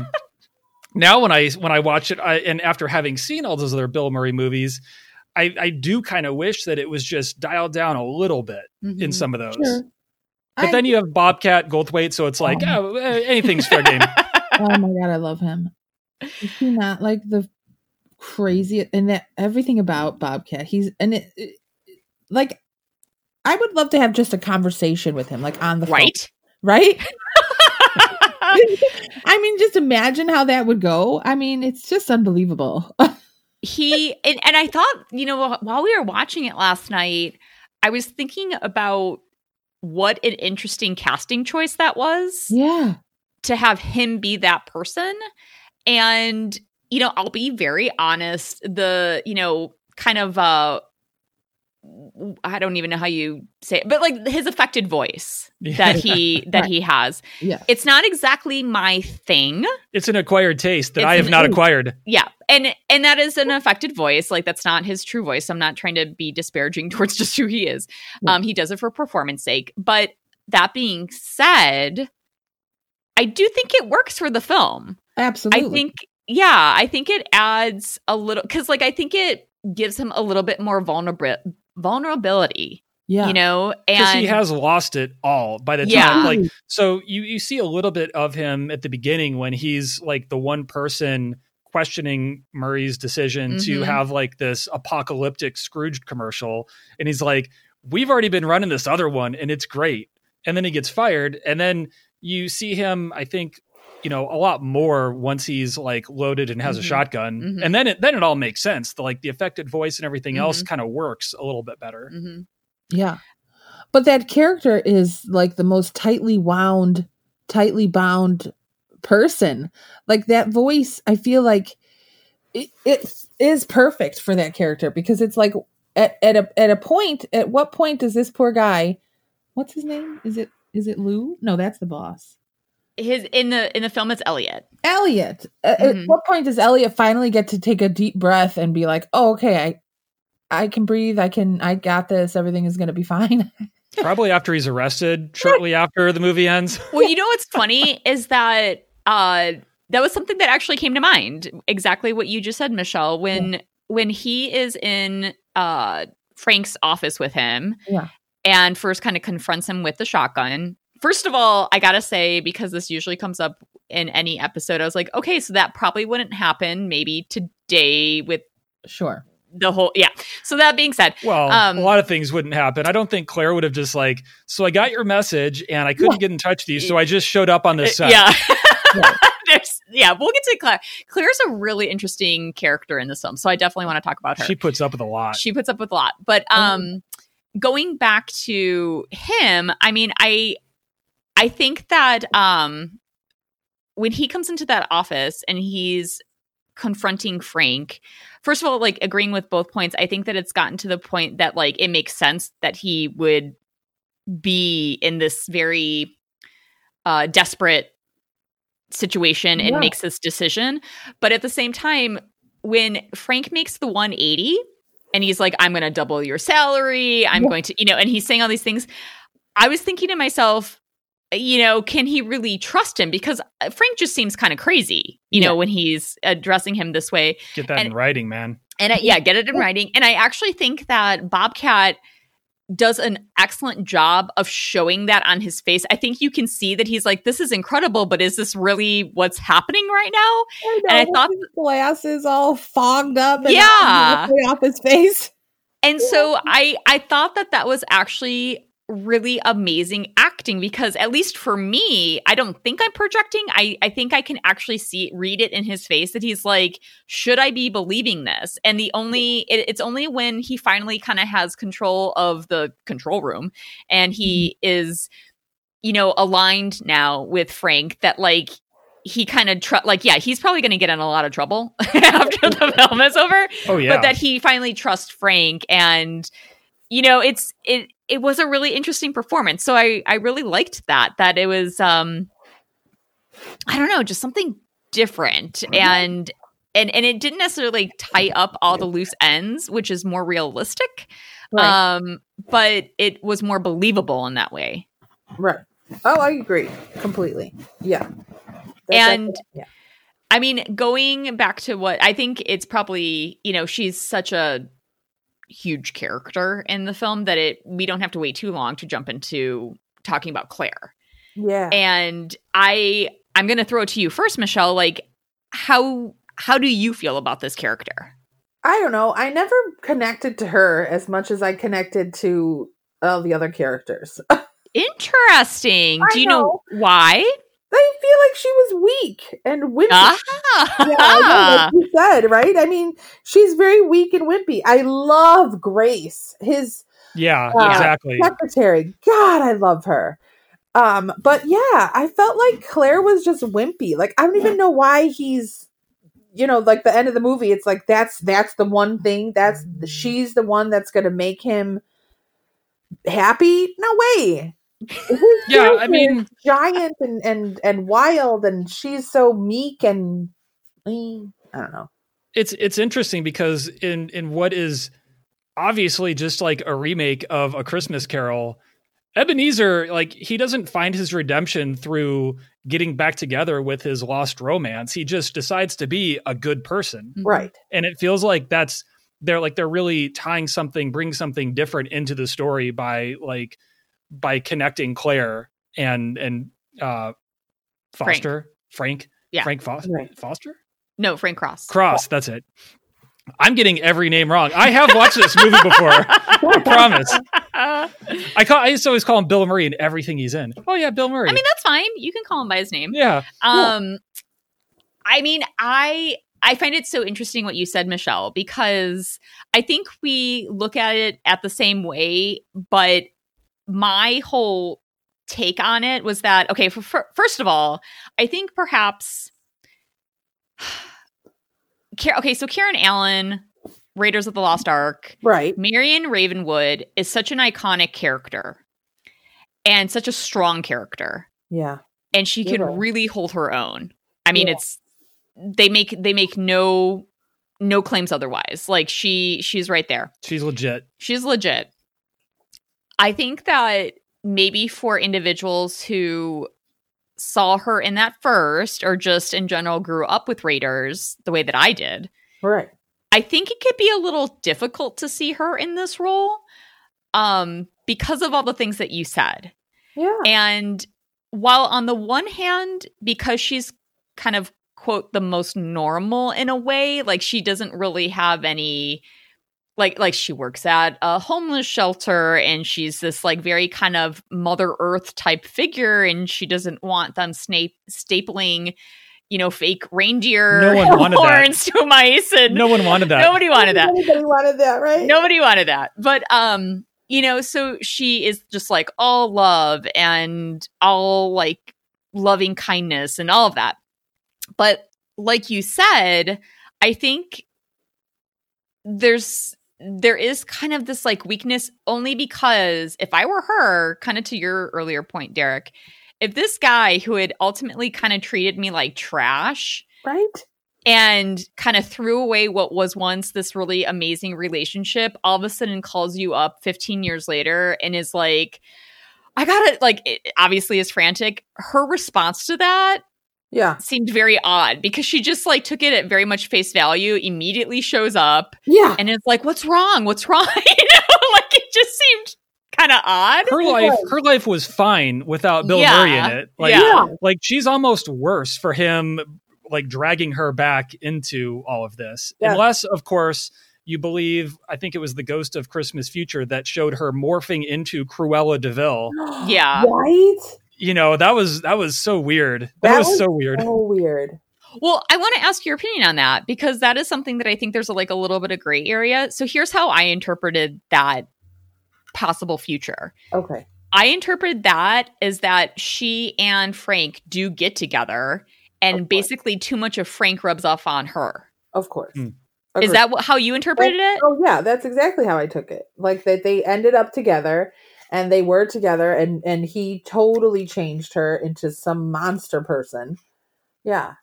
now when I when I watch it, I, and after having seen all those other Bill Murray movies, I, I do kind of wish that it was just dialed down a little bit in Mhm. some of those. Sure. But I- then you have Bobcat Goldthwait, so it's like, Oh. oh, eh, anything's fair game. oh my god i love him is he not like the crazy and that everything about bobcat he's and it, it- like i would love to have just a conversation with him like on the phone, Right? I mean, just imagine how that would go. I mean, it's just unbelievable. he and, and I thought, you know, while we were watching it last night, I was thinking about what an interesting casting choice that was yeah. to have him be that person. And, you know, I'll be very honest, the, you know, kind of uh I don't even know how you say it, but like his affected voice that he that Right. he has. Yeah. It's not exactly my thing. It's an acquired taste that It's I have an- not acquired. Yeah. And and that is an affected voice. Like that's not his true voice. I'm not trying to be disparaging towards just who he is. Yeah. Um he does it for performance sake. But that being said, I do think it works for the film. Absolutely. I think, yeah, I think it adds a little because, like, I think it gives him a little bit more vulnerable vulnerability. yeah. You know, and he has lost it all by the time like so you you see a little bit of him at the beginning when he's like the one person questioning Murray's decision to Mhm. have like this apocalyptic Scrooge commercial and he's like we've already been running this other one and it's great and then he gets fired and then you see him I think you know a lot more once he's like loaded and has a Mhm. shotgun Mhm. and then it then it all makes sense the like the affected voice and everything else Mm-hmm. kind of works a little bit better Mhm. Yeah. But that character is like the most tightly wound, tightly bound person. Like that voice, I feel like it, it is perfect for that character because it's like at, at a at a point, at what point does this poor guy what's his name? Is it is it Lew? No, that's the boss. His in the in the film it's Elliot. Elliot. At, Mhm. at what point does Elliot finally get to take a deep breath and be like, "Oh, okay, I I can breathe. I can I got this. Everything is going to be fine." Probably after he's arrested, shortly after the movie ends. Well, you know what's funny is that uh that was something that actually came to mind. Exactly what you just said, Michelle. When when he is in uh Frank's office with him, Yeah. and first kind of confronts him with the shotgun. First of all, I gotta say because this usually comes up in any episode, I was like, okay, so that probably wouldn't happen maybe today with sure. the whole yeah. So that being said, Well, Um, a lot of things wouldn't happen. I don't think Claire would have just like, so I got your message and I couldn't get in touch with you, so I just showed up on this set. Uh, yeah. There's yeah, we'll get to Claire. Claire's a really interesting character in this film, so I definitely want to talk about her. She puts up with a lot. she puts up with a lot. But um going back to him, I mean, I I think that um when he comes into that office and he's confronting Frank, first of all, like agreeing with both points, I think that it's gotten to the point that like it makes sense that he would be in this very uh desperate situation and Yeah. makes this decision. But at the same time, when Frank makes the 180 and he's like, I'm going to double your salary, I'm Yeah. going to, you know, and he's saying all these things, I was thinking to myself, you know, can he really trust him? Because uh, Frank just seems kind of crazy, you Yeah. know, when he's addressing him this way. Get that in writing, man. And I, yeah, get it in writing. And I actually think that Bobcat does an excellent job of showing that on his face. I think you can see that he's like, this is incredible, but is this really what's happening right now? I And I thought- his glasses all fogged up and Yeah. off his face. And so I I thought that that was actually really amazing acting because at least for me, I don't think I'm projecting. I I think I can actually see read it in his face that he's like, should I be believing this? And the only it, it's only when he finally kind of has control of the control room and he mm-hmm. is you know aligned now with Frank that like he kind of tr- like yeah he's probably going to get in a lot of trouble after the film is over Oh yeah. but that he finally trusts Frank and you know it's it it was a really interesting performance so I I really liked that that it was um I don't know just something different and and and it didn't necessarily tie up all the loose ends which is more realistic Right. um but it was more believable in that way right. Oh, I agree completely. Yeah. And- yeah. I mean, going back to what I think it's probably, you know, she's such a huge character in the film that it we don't have to wait too long to jump into talking about Claire. Yeah. And I I'm going to throw it to you first, Michelle, like how how do you feel about this character? I don't know. I never connected to her as much as I connected to all the other characters. Interesting. I do you know, know. why? I feel like she was weak and wimpy. Ah. Yeah, I know, like you said, right? I mean, she's very weak and wimpy. I love Grace, his yeah, Uh, exactly. secretary. God, I love her. Um, but yeah, I felt like Claire was just wimpy. Like I don't even know why he's you know, like the end of the movie, it's like that's that's the one thing. That's she's the one that's gonna make him happy. No way. His Yeah, I mean- giant and and and wild, and she's so meek and eh, I don't know. it's it's interesting because in in what is obviously just like a remake of a Christmas Carol, Ebenezer, like he doesn't find his redemption through getting back together with his lost romance. He just decides to be a good person. Right. And it feels like that's they're like they're really tying something, bring something different into the story by like by connecting Claire and and uh Foster, Frank, Yeah. Frank Foster, Right. Foster, No, Frank Cross. Cross. That's it. I'm getting every name wrong. I have watched this movie before. I promise. I call. I used to always call him Bill Murray in everything he's in. Oh yeah, Bill Murray. I mean, that's fine. You can call him by his name. yeah, Um, I mean, I I find it so interesting what you said, Michelle, because I think we look at it at the same way, but my whole take on it was that okay. For, for, first of all, I think perhaps. Okay, so Karen Allen, Raiders of the Lost Ark, Right. Marion Ravenwood is such an iconic character and such a strong character Yeah. and she You're can right. really hold her own. I mean, Yeah. it's they make they make no no claims otherwise. Like she she's right there. she's legit. She's legit. I think that maybe for individuals who saw her in that first or just in general grew up with Raiders the way that I did, Right. I think it could be a little difficult to see her in this role um because of all the things that you said. Yeah. And while on the one hand, because she's kind of quote the most normal in a way, like she doesn't really have any like like she works at a homeless shelter and she's this like very kind of mother earth type figure and she doesn't want them snape stapling you know fake reindeer No one wanted that. horns to mice and No one wanted that. nobody wanted that Everybody wanted that, right? nobody wanted that but um you know so she is just like all love and all like loving kindness and all of that but like you said i think there's there is kind of this like weakness only because if i were her kind of to your earlier point derek if this guy who had ultimately kind of treated me like trash Right? and kind of threw away what was once this really amazing relationship all of a sudden calls you up 15 years later and is like i gotta like it obviously is frantic her response to that Yeah. seemed very odd because she just like took it at very much face value immediately shows up Yeah. and it's like what's wrong what's wrong you know like it just seemed kind of odd her life, her life was fine without Bill Yeah. Murray in it. Like, Yeah. like she's almost worse for him, like dragging her back into all of this. Yeah. Unless, of course, you believe. I think it was the Ghost of Christmas Future that showed her morphing into Cruella de Vil. Yeah. Right? You know that was that was so weird. That, That was, was so weird. So weird. Well, I want to ask your opinion on that because that is something that I think there's a, like a little bit of gray area. So here's how I interpreted that possible future. Okay. I interpreted that as that she and Frank do get together and basically too much of Frank rubs off on her. Of course. Hmm. Is that how you interpreted it? Oh yeah, that's exactly how I took it. Like that they ended up together and they were together and and he totally changed her into some monster person. Yeah.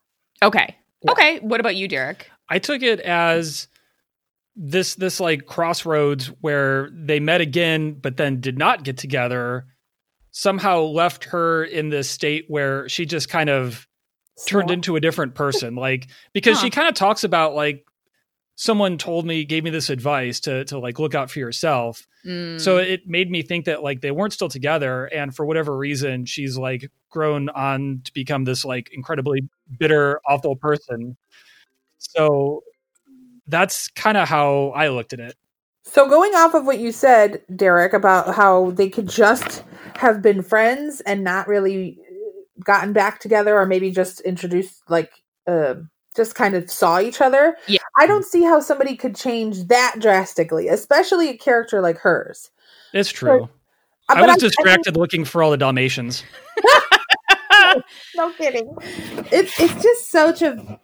Okay. Yeah. Okay. What about you, Derek? I took it as this this like crossroads where they met again but then did not get together somehow left her in this state where she just kind of turned into a different person like because Huh. she kind of talks about like someone told me gave me this advice to to like look out for yourself. Mm, so it made me think that like they weren't still together and for whatever reason she's like grown on to become this like incredibly bitter awful person. So that's kind of how i looked at it. So going off of what you said, Derek, about how they could just have been friends and not really gotten back together or maybe just introduced like uh, just kind of saw each other. Yeah. I don't see how somebody could change that drastically, especially a character like hers. it's true i was I- I distracted looking for all the dalmatians no kidding. It's it's just such a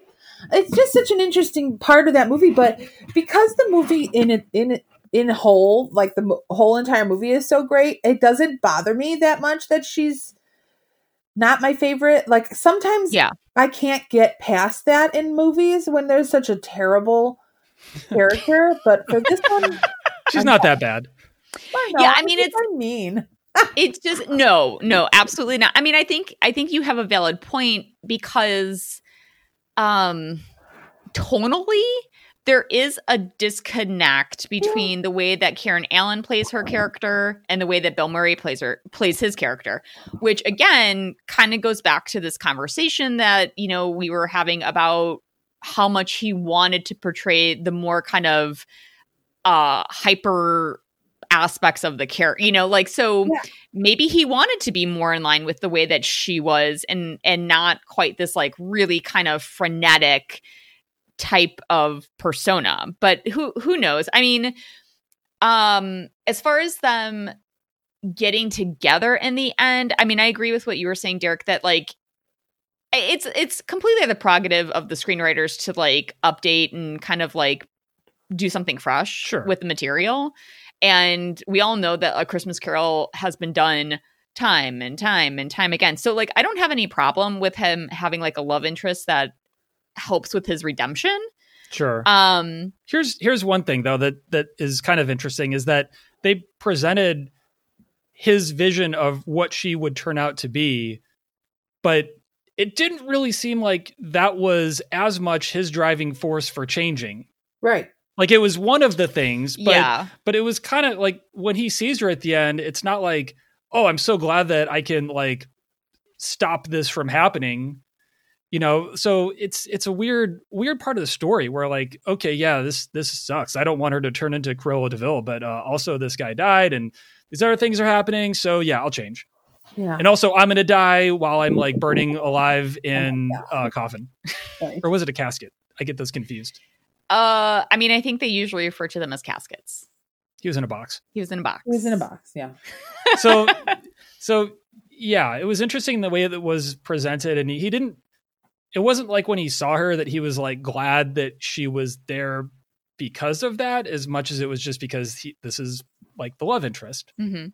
it's just such an interesting part of that movie, but because the movie in it in it in whole, like the whole entire movie is so great, it doesn't bother me that much that she's not my favorite. Like sometimes Yeah. I can't get past that in movies when there's such a terrible character, but for this one she's not that bad I Yeah, I mean, it's it's- I mean. it's just no, no, absolutely not. I mean, I think I think you have a valid point because um tonally there is a disconnect between the way that Karen Allen plays her character and the way that Bill Murray plays her plays his character, which again kind of goes back to this conversation that you know we were having about how much he wanted to portray the more kind of uh hyper aspects of the character you know like so Yeah. maybe he wanted to be more in line with the way that she was and and not quite this like really kind of frenetic type of persona but who who knows? I mean um as far as them getting together in the end i mean i agree with what you were saying derek that like it's it's completely the prerogative of the screenwriters to like update and kind of like do something fresh Sure. with the material. And we all know that a christmas carol has been done time and time and time again. So like i don't have any problem with him having like a love interest that helps with his redemption Sure. um here's here's one thing though that that is kind of interesting is that they presented his vision of what she would turn out to be but it didn't really seem like that was as much his driving force for changing Right. like it was one of the things but yeah but it was kind of like when he sees her at the end it's not like oh i'm so glad that i can like stop this from happening you know so it's it's a weird weird part of the story where like okay yeah this this sucks. I don't want her to turn into cruella de vil but uh, also this guy died and these other things are happening. So yeah i'll change. Yeah. and also i'm gonna die while i'm like burning alive in a coffin. Or was it a casket? I get those confused. Uh i mean i think they usually refer to them as caskets. He was in a box. He was in a box. He was in a box. Yeah. so so yeah it was interesting the way that was presented and he, he didn't it wasn't like when he saw her that he was like glad that she was there because of that as much as it was just because he, this is like the love interest hmm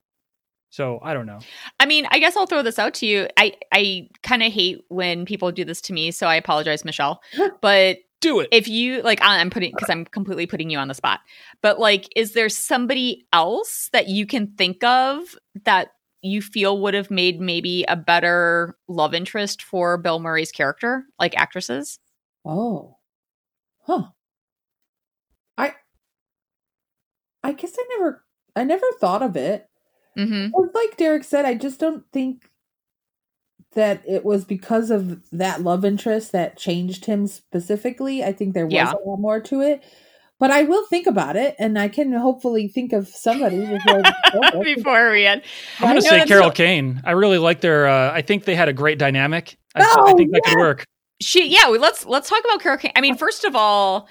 so i don't know I mean, I guess I'll throw this out to you. I I kind of hate when people do this to me, so I apologize, Michelle. But do it if you like, I'm putting because I'm completely putting you on the spot. But like, is there somebody else that you can think of that you feel would have made maybe a better love interest for Bill Murray's character, like actresses? Oh. Huh. I I guess I never I never thought of it. Mm-hmm. Like Derek said, I just don't think that it was because of that love interest that changed him specifically. I think there was Yeah. a lot more to it. But I will think about it and I can hopefully think of somebody before Before we end, i'm gonna say carol so- kane i really like their uh, i think they had a great dynamic i, I Oh, think that could work she yeah well, let's let's talk about carol Kane. i mean first of all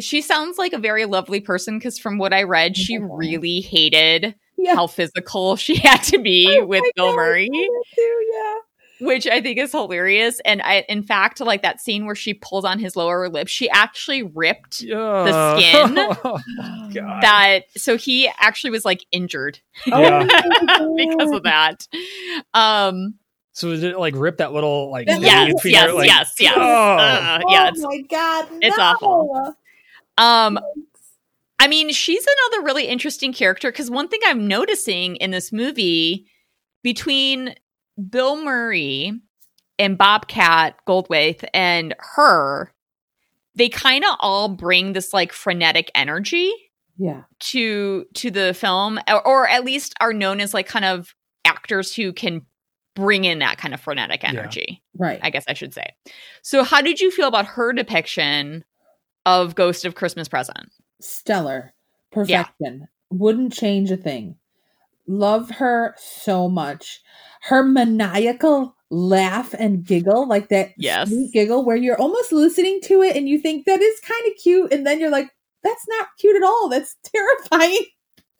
she sounds like a very lovely person because from what i read she Okay. really hated Yeah. how physical she had to be Oh with my bill God, murray I know that too, yeah. Which i think is hilarious and i in fact like that scene where she pulls on his lower lip she actually ripped Yeah. skin. Oh, that so he actually was like injured Oh Yeah. because of that um so did it like rip that little like Yes, yes between yes like, yes yes Oh. Uh, yeah oh my god, it's awful. um I mean, she's another really interesting character because one thing I'm noticing in this movie between Bill Murray and Bobcat Goldthwait and her, they kind of all bring this like frenetic energy Yeah, to to the film, or, or at least are known as like kind of actors who can bring in that kind of frenetic Yeah. energy. right. I guess I should say. So, how did you feel about her depiction of Ghost of Christmas Present? Stellar. Perfection. Wouldn't change a thing. Love her so much. Her maniacal laugh and giggle, like that Yes. sweet giggle where you're almost listening to it and you think that is kind of cute, and then you're like, that's not cute at all. That's terrifying.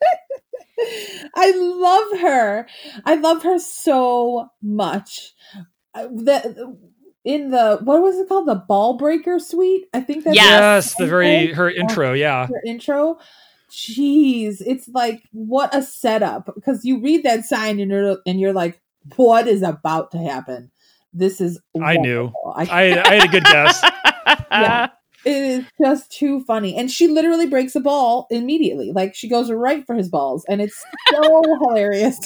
I love her. I love her so much. Uh, The in the what was it called? The ball breaker suite. I think that's Yes. yes the very her intro yeah her intro. Jeez, it's like what a setup because you read that sign and you're and you're like, what is about to happen? This is I knew. I, I, I had a good guess. Yeah. it is just too funny, and she literally breaks a ball immediately. Like she goes right for his balls, and it's so hilarious.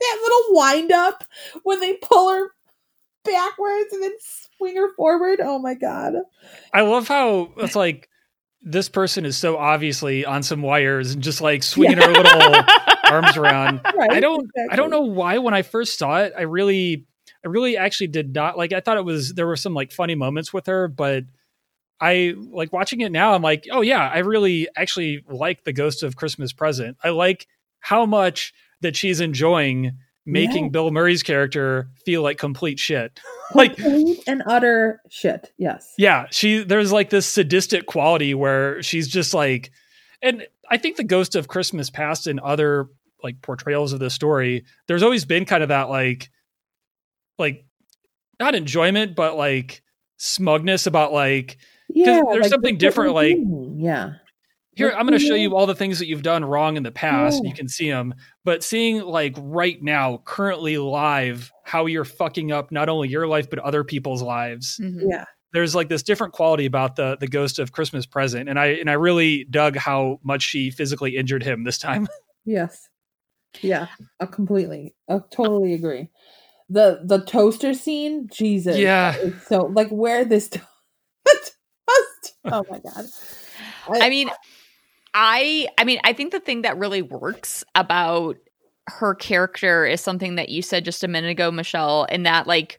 that little wind up when they pull her backwards and then swing her forward. Oh my god. I love how it's like this person is so obviously on some wires and just like swinging her little arms around. Right. I don't I don't know why when I first saw it, I really I really actually did not like I thought it was there were some like funny moments with her, but I like watching it now, I'm like, oh yeah, I really actually like the Ghost of Christmas Present. I like how much that she's enjoying making Yeah. Bill Murray's character feel like complete shit. like Complete and utter shit. Yes. yeah, she there's like this sadistic quality where she's just like and I think the ghost of Christmas past and other like portrayals of the story, there's always been kind of that like like not enjoyment, but like smugness about like Yeah. there's something different, like- yeah. Here I'm going to show you all the things that you've done wrong in the past. Yeah. You can see them, but seeing like right now, currently live, how you're fucking up not only your life but other people's lives. Mhm. Yeah. there's like this different quality about the the ghost of Christmas present, and I and I really dug how much she physically injured him this time. Yes. Yeah. Uh, completely. I totally agree. The the toaster scene, Jesus. Yeah. So like where this to- Oh my god. I mean, I I mean, I think the thing that really works about her character is something that you said just a minute ago, Michelle, and that like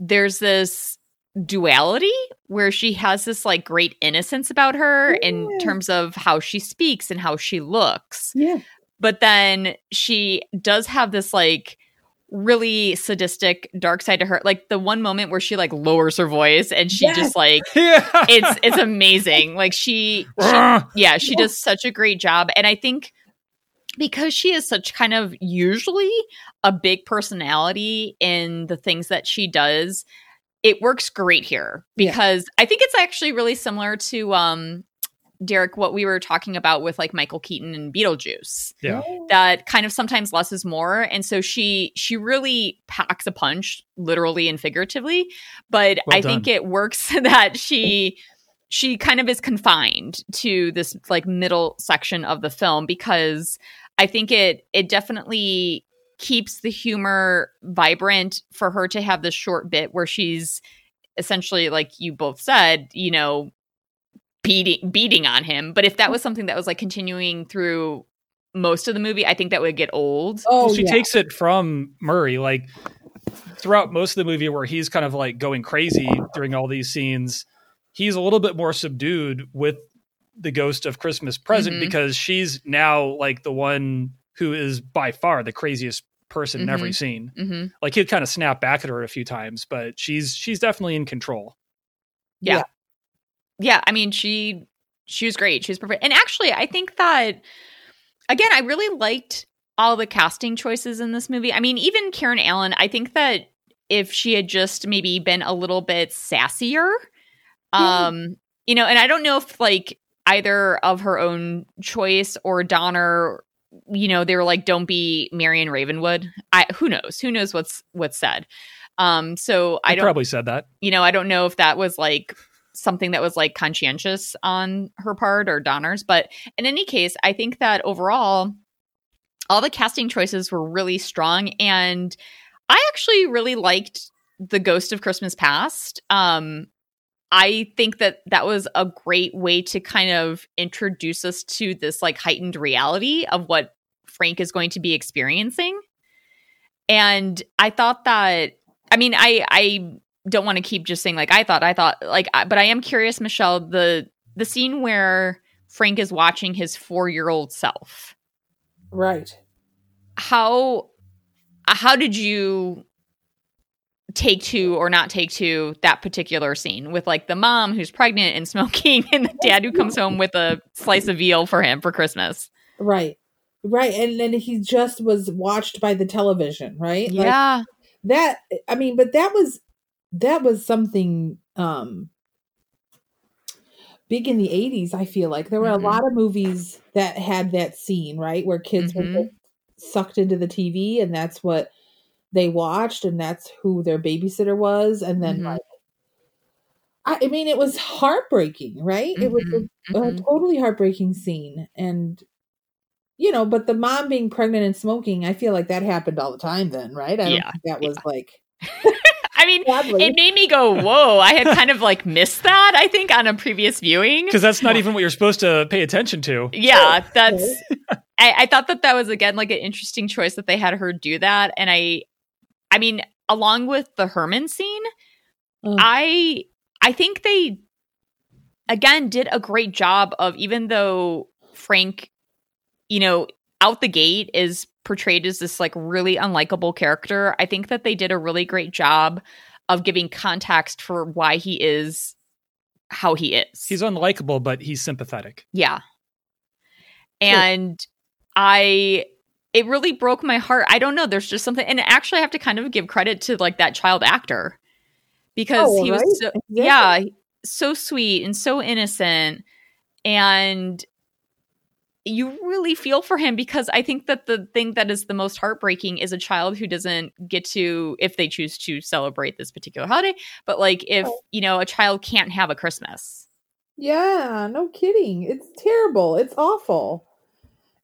there's this duality where she has this like great innocence about her in terms of how she speaks and how she looks. yeah. But then she does have this like really sadistic dark side to her. Like the one moment where she like lowers her voice and she Yes. just like yeah, it's it's amazing. Like she, she yeah, she does such a great job. And I think because she is such kind of usually a big personality in the things that she does, it works great here Yeah. because I think it's actually really similar to um Derek what we were talking about with like Michael Keaton and Beetlejuice. Yeah. Oh. that kind of sometimes less is more. And so she she really packs a punch literally and figuratively. But Well i think it works that she she kind of is confined to this like middle section of the film because i think it it definitely keeps the humor vibrant for her to have this short bit where she's essentially like you both said you know beating beating on him but if that was something that was like continuing through most of the movie i think that would get old Oh, well, she yeah. takes it from Murray like throughout most of the movie where he's kind of like going crazy during all these scenes. He's a little bit more subdued with the ghost of Christmas present Mhm. because she's now like the one who is by far the craziest person in every scene. hmm Like he'd kind of snap back at her a few times, but she's she's definitely in control. yeah yeah i mean she she was great. She was perfect. And actually i think that again i really liked all the casting choices in this movie. I mean even karen allen i think that if she had just maybe been a little bit sassier Yeah. um you know and i don't know if like either of her own choice or donner you know they were like don't be marion ravenwood. I who knows? Who knows what's what's said? Um so i I probably said that. you know, I don't know if that was like something that was like conscientious on her part or Donner's, but in any case, I think that overall, all the casting choices were really strong, and I actually really liked the Ghost of Christmas Past. Um, I think that that was a great way to kind of introduce us to this like heightened reality of what Frank is going to be experiencing. And I thought that I mean, I I don't want to keep just saying like I thought, I thought like I, but I am curious Michelle the the scene where Frank is watching his 4-year-old self. Right. How how did you take to or not take to that particular scene with like the mom who's pregnant and smoking and the dad who comes home with a slice of veal for him for Christmas. Right. Right. And then he just was watched by the television, right? Like, Yeah. that I mean, but that was that was something um big in the 80s, I feel like. There were Mhm. a lot of movies that had that scene, right? Where kids Mhm. were sucked into the TV and that's what they watched and that's who their babysitter was and then Mhm. like I, I mean it was heartbreaking, right? It was a, a Mhm. totally heartbreaking scene and you know, but the mom being pregnant and smoking, I feel like that happened all the time then, right? I don't Yeah, think that was like I mean, sadly. it made me go, "Whoa!" I had kind of like missed that. I think on a previous viewing. Because that's not even what you're supposed to pay attention to. Yeah, that's. I, I thought that that was again like an interesting choice that they had her do that, and I, I mean, along with the Herman scene, Mm. I, I think they, again, did a great job of even though Frank, you know, out the gate is portrayed as this like really unlikable character. I think that they did a really great job of giving context for why he is how he is. He's unlikable, but he's sympathetic. Yeah. And I it really broke my heart. I don't know, there's just something and actually I have to kind of give credit to like that child actor because Oh, he was so, Exactly. yeah, so sweet and so innocent and you really feel for him because I think that the thing that is the most heartbreaking is a child who doesn't get to, if they choose to celebrate this particular holiday, but like if, Oh. you know, a child can't have a Christmas. Yeah, no kidding. It's terrible. It's awful.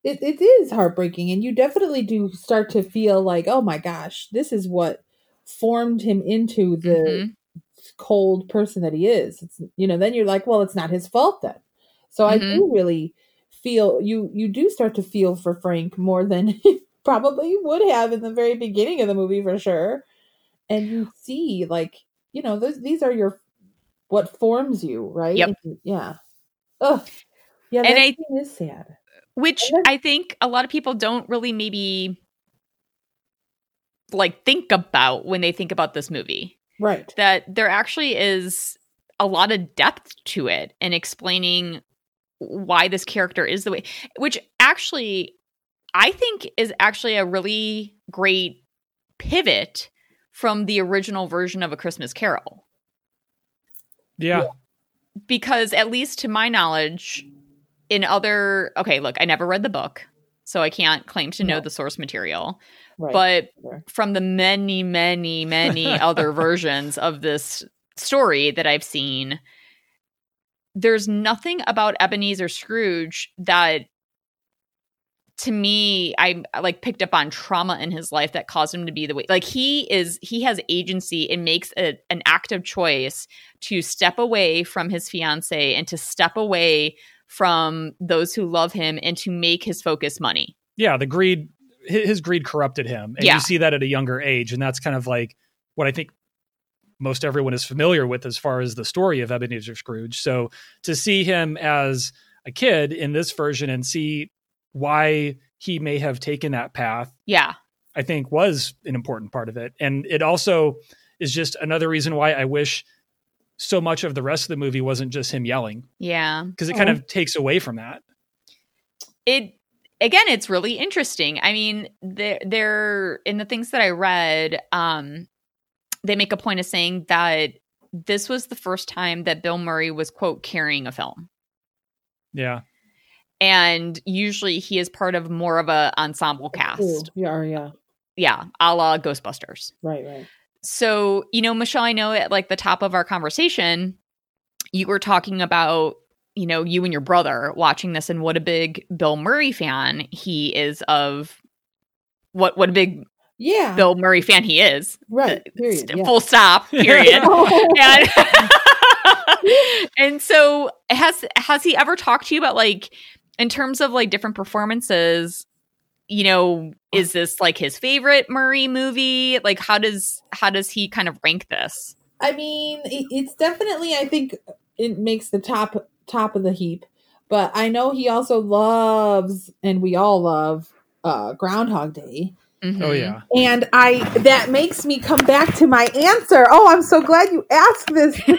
It it is heartbreaking and you definitely do start to feel like, "Oh my gosh, this is what formed him into the Mhm. cold person that he is." It's you know, then you're like, "Well, it's not his fault then." So I Mhm. do really feel you you do start to feel for Frank more than he probably would have in the very beginning of the movie for sure. And you see like, you know, those these are your what forms you, right? Yep. And- yeah. Ugh. Yeah, And I- scene is sad. which And then- I think a lot of people don't really maybe like think about when they think about this movie. Right. That there actually is a lot of depth to it in explaining why this character is the way which actually I think is actually a really great pivot from the original version of a Christmas Carol Yeah. because at least to my knowledge in other okay look i never read the book so i can't claim to know No. the source material Right. but Sure. from the many many many other versions of this story that i've seen there's nothing about ebenezer scrooge that to me i like picked up on trauma in his life that caused him to be the way like he is he has agency and makes a, an active choice to step away from his fiance and to step away from those who love him and to make his focus money Yeah. The greed, his greed corrupted him. And Yeah. you see that at a younger age. And that's kind of like what I think most everyone is familiar with as far as the story of Ebenezer Scrooge. So to see him as a kid in this version and see why he may have taken that path yeah I think was an important part of it. And it also is just another reason why I wish so much of the rest of the movie wasn't just him yelling yeah because it kind of takes away from that. it again it's really interesting i mean they're, they're in the things that i read um they make a point of saying that this was the first time that bill murray was quote carrying a film Yeah. and usually he is part of more of a ensemble Ooh, cast yeah, yeah. yeah a la ghostbusters Right, right. so you know michelle i know at like the top of our conversation you were talking about you know you and your brother watching this and what a big bill murray fan he is of what what a big Yeah. bill murray fan he is right. Uh, Period. yeah. full stop period and and so has has he ever talked to you about like in terms of like different performances you know is this like his favorite murray movie like how does how does he kind of rank this I mean, it's definitely. I think it makes the top top of the heap. But I know he also loves, and we all love, uh, Groundhog Day. Oh Mhm. yeah. And I that makes me come back to my answer. Oh, I'm so glad you asked this.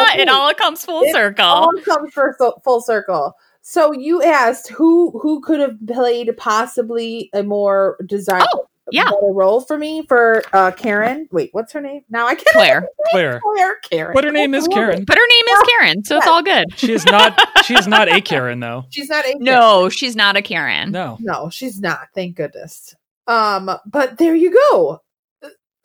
Ah, it all comes full It circle all comes for so- full circle. So you asked who who could have played possibly a more desirable Oh, yeah. better role for me for uh Karen. Wait, what's her name? Now I can't claire Claire. Claire Karen. But her name is Karen. but her name is karen so it's all good She is not she is not a Karen though. She's not a no she's not a karen No. No, she's not. Thank goodness. Um, but there you go.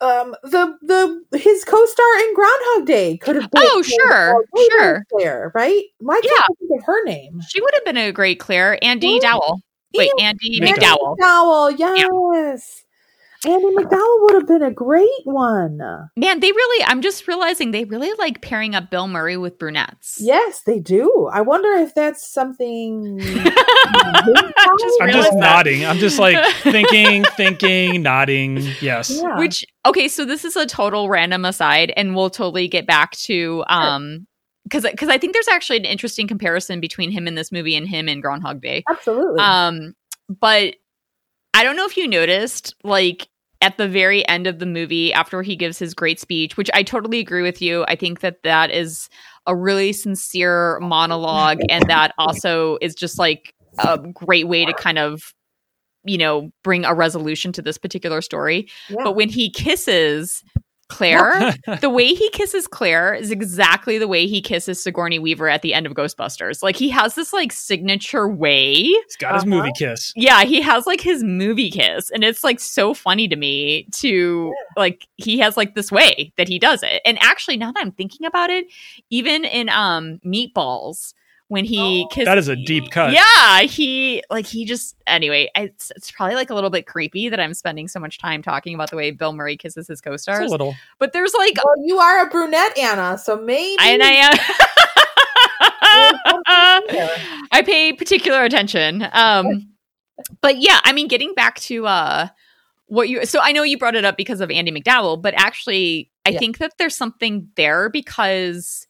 um the the his co-star in Groundhog Day could have been Oh, sure, sure. Claire, right? Why can't Yeah. I think of her name? She would have been a great Claire. Andy Ooh. Dowell. Wait, Andie MacDowell. MacDowell. MacDowell, yes. Andie MacDowell would have been a great one. Man, they really, I'm just realizing they really like pairing up Bill Murray with brunettes. Yes, they do. I wonder if that's something. Just I'm just that. nodding. I'm just like thinking, thinking, nodding. Yes. Yeah. Which, okay, so this is a total random aside, and we'll totally get back to, um, because because I think there's actually an interesting comparison between him in this movie and him in Groundhog Day. Absolutely. Um, but I don't know if you noticed, like at the very end of the movie, after he gives his great speech, which I totally agree with you. I think that that is a really sincere monologue, and that also is just like a great way to kind of, you know, bring a resolution to this particular story. Yeah. But when he kisses Claire, the way he kisses Claire is exactly the way he kisses Sigourney Weaver at the end of Ghostbusters. Like he has this like signature way. He's got his Uh-huh. movie kiss. Yeah, he has like his movie kiss, and it's like so funny to me to like he has like this way that he does it. And actually, now that I'm thinking about it, even in um Meatballs, when he kisses That is a deep cut. yeah, he like he just anyway. It's it's probably like a little bit creepy that I'm spending so much time talking about the way Bill Murray kisses his It's a co-stars. little. But there's like, well, you are a brunette, Anna, so maybe. and I am. I pay particular attention. Um, but yeah, I mean, getting back to uh, what you. So I know you brought it up because of Andie MacDowell, but actually, I Yeah. think that there's something there because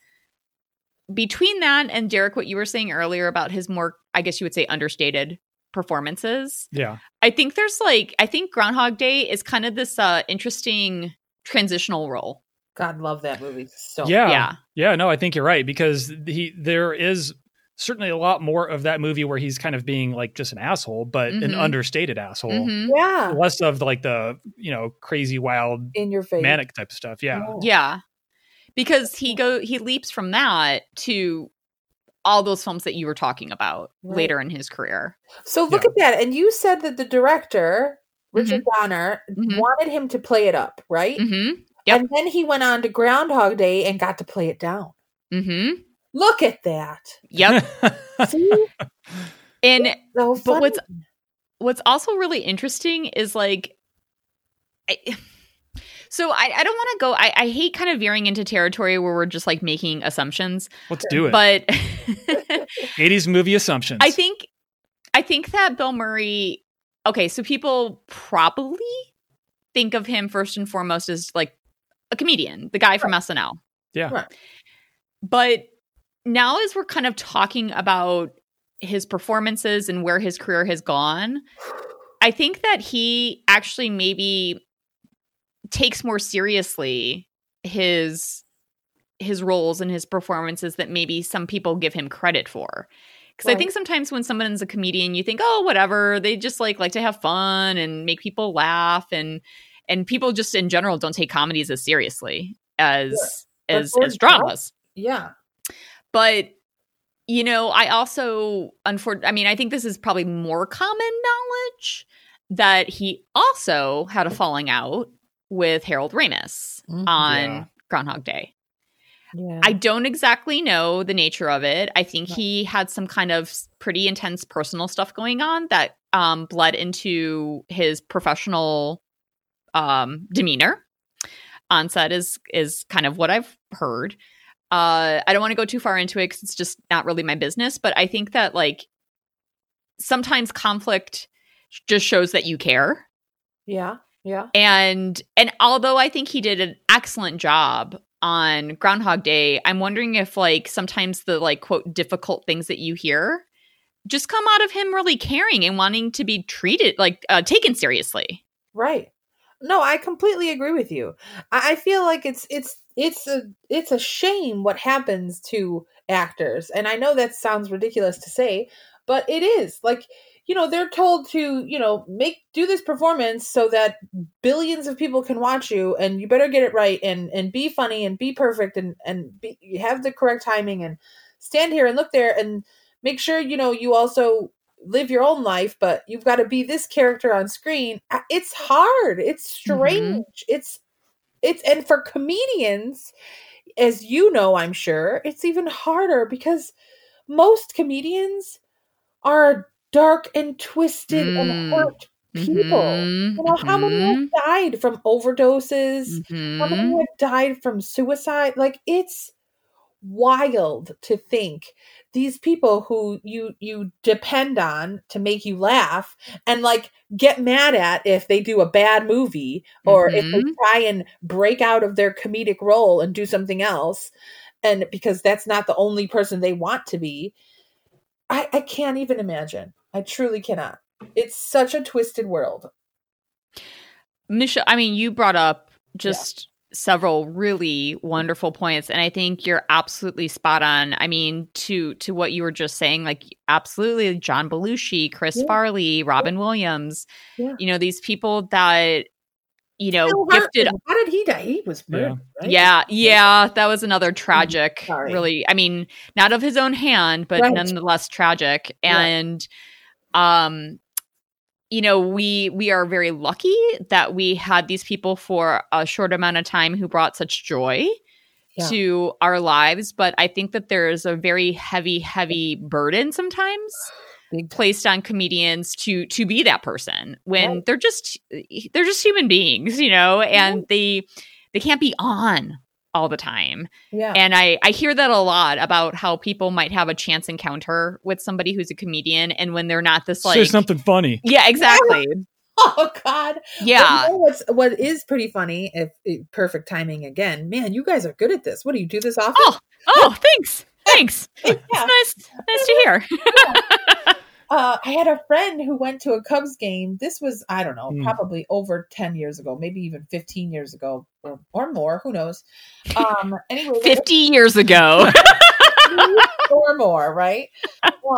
between that and Derek, what you were saying earlier about his more, I guess you would say, understated performances. Yeah. I think there's like I think Groundhog Day is kind of this uh interesting transitional role. God, love that movie so. Yeah. Yeah. Yeah. No, I think you're right because he there is certainly a lot more of that movie where he's kind of being like just an asshole, but an Mhm. understated asshole. Mhm. Yeah. Less of like the you know crazy, wild, In your face. manic type of stuff. Yeah. Yeah. Because he go he leaps from that to all those films that you were talking about Right. later in his career. So look Yeah. at that. And you said that the director, Richard Donner, Mhm. wanted him to play it up, right? Mm-hmm. Yep. And then he went on to Groundhog Day and got to play it down. Mm-hmm. Look at that. Yep. See? and So But what's- what's also really interesting is like I, so I, I don't want to go I, I hate kind of veering into territory where we're just like making assumptions Let's do it. but 80s movie assumptions. I think I think that Bill Murray okay, so people probably think of him first and foremost as like a comedian, the guy from SNL. Yeah. Right. But now as we're kind of talking about his performances and where his career has gone, I think that he actually maybe takes more seriously his his roles and his performances that maybe some people give him credit for. Because I think sometimes when someone's a comedian, you think, oh, whatever, they just like like to have fun and make people laugh, and and people just in general don't take comedies as seriously as as as dramas yeah. but you know i also unfor- i mean i think this is probably more common knowledge that he also had a falling out with harold ramis Mhm. on Yeah. groundhog day Yeah. i don't exactly know the nature of it i think No. he had some kind of pretty intense personal stuff going on that um, bled into his professional um, demeanor on set is is kind of what i've heard uh, I don't want to go too far into it because it's just not really my business. But I think that like sometimes conflict just shows that you care. yeah. Yeah. And and although I think he did an excellent job on Groundhog Day, I'm wondering if like sometimes the like quote difficult things that you hear just come out of him really caring and wanting to be treated like uh, taken seriously. Right. No, I completely agree with you. I, I feel like it's it's it's a it's a shame what happens to actors, and I know that sounds ridiculous to say, but it is. Like you know, they're told to you know make do this performance so that billions of people can watch you, and you better get it right and and be funny and be perfect and and be, you have the correct timing and stand here and look there and make sure you know you also live your own life, but you've got to be this character on screen. It's hard. It's mm-hmm. strange. It's it's and for comedians, as you know, I'm sure it's even harder because most comedians are dark and twisted and Mm. hurt people. Mhm, You know how many mhm, have died from overdoses? How many mhm. have died from suicide? Like it's wild to think these people who you you depend on to make you laugh and like get mad at if they do a bad movie or if they Mhm. try and break out of their comedic role and do something else and because that's not the only person they want to be i i can't even imagine i truly cannot it's such a twisted world Michelle, I mean, you brought up just several really wonderful points, and I think you're absolutely spot on. I mean, to to what you were just saying, like absolutely, John Belushi, Chris Yeah. Farley, Robin Williams, Yeah. you know, these people that you know Phil gifted. How did he die he was Yeah. right? Yeah, yeah, that was another mm-hmm. tragic. Sorry. Really, I mean, not of his own hand, but Right. nonetheless tragic. Yeah. And, um, you know, we we are very lucky that we had these people for a short amount of time who brought such joy Yeah. to our lives. But I think that there is a very heavy, heavy burden sometimes placed on comedians to to be that person when Right. they're just they're just human beings you know and they they can't be on all the time. Yeah. And i i hear that a lot about how people might have a chance encounter with somebody who's a comedian and when they're not this like Say something funny. yeah exactly. Oh god. Yeah you know what's what is pretty funny if, if perfect timing again man you guys are good at this. What do you do this often? Oh oh thanks. Thanks. Yeah. it's nice nice to hear uh, I had a friend who went to a Cubs game. This was, I don't know, Hmm. probably over 10 years ago, maybe even 15 years ago or, or more. Who knows? Um, anyway, 50 years ago or more, right?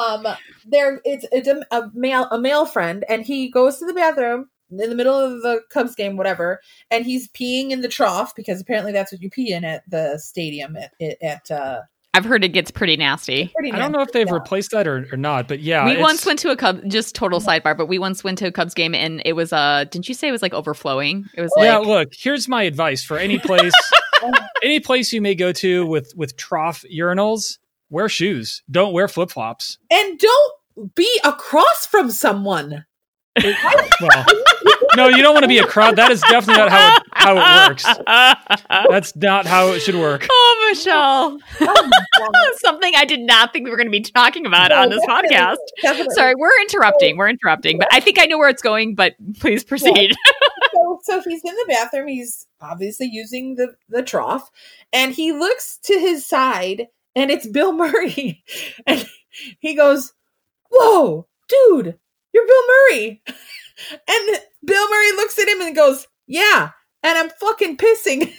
Um, there, it's, it's a, a male, a male friend, and he goes to the bathroom in the middle of the Cubs game, whatever, and he's peeing in the trough because apparently that's what you pee in at the stadium at, at, uh, i've heard it gets pretty nasty pretty I don't know if they've Yeah. replaced that or, or not, but yeah. we it's- once went to a Cubs, just total sidebar, but we once went to a Cubs game and it was, uh, didn't you say it was like overflowing? It was like, yeah, look, here's my advice for any place any place you may go to with with trough urinals, wear shoes. Don't wear flip-flops. and don't be across from someone. Well, no, you don't want to be a crowd. That is definitely not how it, how it works. That's not how it should work. oh, Michelle. Oh. Something I did not think we were going to be talking about on this definitely, podcast. definitely. Sorry, we're interrupting. We're interrupting, but I think I know where it's going, but please proceed. So, so he's in the bathroom. He's obviously using the, the trough, and he looks to his side, and it's Bill Murray. And he goes, Whoa, dude, you're Bill Murray. And Bill Murray looks at him and goes, Yeah, and I'm fucking pissing.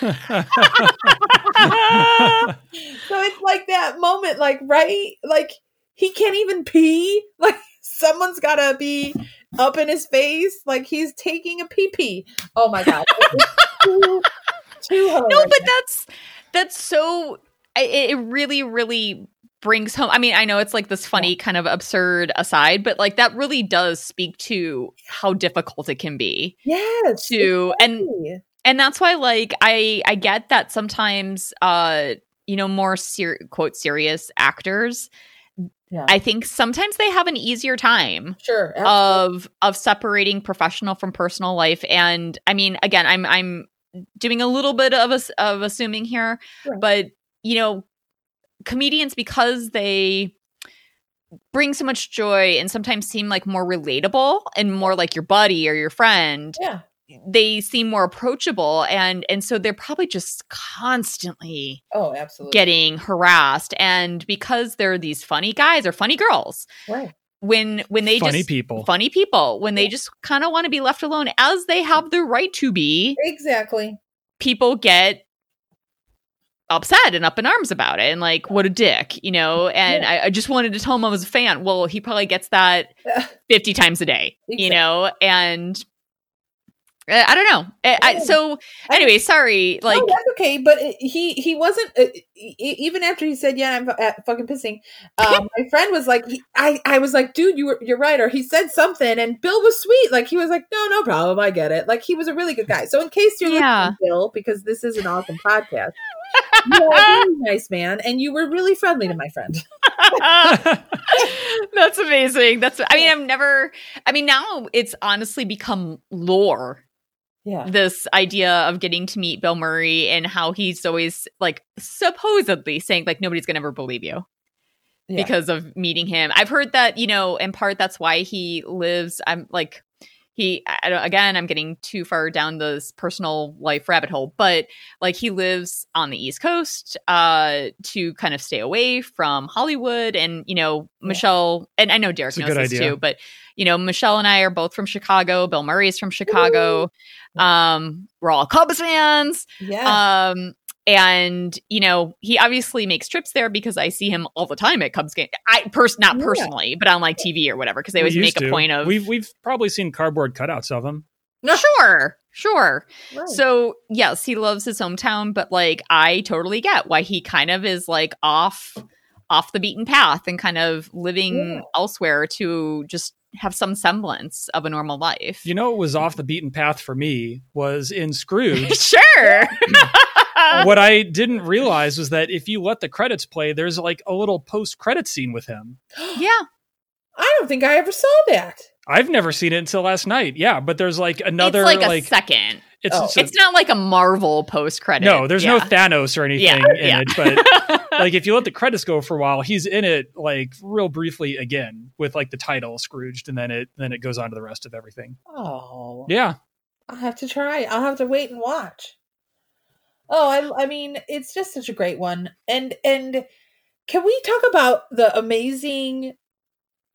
So it's like that moment, like, right? Like, he can't even pee. Like, someone's got to be up in his face. Like, he's taking a pee pee. Oh my God. Too, too no, but that's that's so. It, it really, really brings home. I mean, I know it's like this funny kind of absurd aside, but like that really does speak to how difficult it can be yes. to and exactly. and that's why like i i get that sometimes uh you know more ser- quote serious actors Yeah. i think sometimes they have an easier time Sure. absolutely. of of separating professional from personal life and i mean again i'm i'm doing a little bit of us of assuming here but you know comedians because they bring so much joy and sometimes seem like more relatable and more like your buddy or your friend yeah. they seem more approachable and and so they're probably just constantly Oh, absolutely. getting harassed and because they're these funny guys or funny girls right. when when they Funny just people. funny people when they just kind of want to be left alone as they have the right to be Exactly. people get upset and up in arms about it and like what a dick you know and Yeah. I, I just wanted to tell him i was a fan well he probably gets that 50 times a day you know and Uh, I don't know. I, I, so anyway, sorry. Like no, that's okay. But he he wasn't uh, even after he said, "Yeah, I'm uh, fucking pissing." Um, my friend was like, he, "I I was like, dude, you were you're right." Or he said something, and Bill was sweet. Like he was like, "No, no problem. I get it." Like he was a really good guy. So in case you're Yeah. listening, Bill, because this is an awesome podcast, you're a nice man, and you were really friendly to my friend. that's amazing. That's I mean, I've never I mean, now it's honestly become lore Yeah, this idea of getting to meet Bill Murray and how he's always like supposedly saying like nobody's gonna ever believe you Yeah. because of meeting him. I've heard that you know in part that's why he lives. I'm like he I don't, again I'm getting too far down this personal life rabbit hole, but like he lives on the East Coast uh to kind of stay away from Hollywood and you know. Michelle and I know Derek knows this idea. too, but you know Michelle and I are both from Chicago. Bill Murray is from Chicago. Um, we're all Cubs fans. yeah. Um, and you know, he obviously makes trips there because I see him all the time at Cubs game. I pers not Yeah. personally, but on like TV or whatever, because they always used make a point of We've we've probably seen cardboard cutouts of him. No. Sure, sure. Right. So yes, he loves his hometown, but like I totally get why he kind of is like off off the beaten path and kind of living Yeah. elsewhere to just have some semblance of a normal life. You know, what was off the beaten path for me was in Scrooge. sure. what I didn't realize was that if you let the credits play, there's like a little post credit scene with him. yeah. I don't think I ever saw that. I've never seen it until last night. Yeah, but there's like another it's like a like second. it's, Oh. it's a- It's not like a Marvel post credit. no, there's no Thanos or anything Yeah, in yeah. it, but like if you let the credits go for a while, he's in it like real briefly again with like the title Scrooged, and then it then it goes on to the rest of everything. Oh, Yeah, I'll have to try. I'll have to wait and watch. Oh, I, I mean, it's just such a great one. And and can we talk about the amazing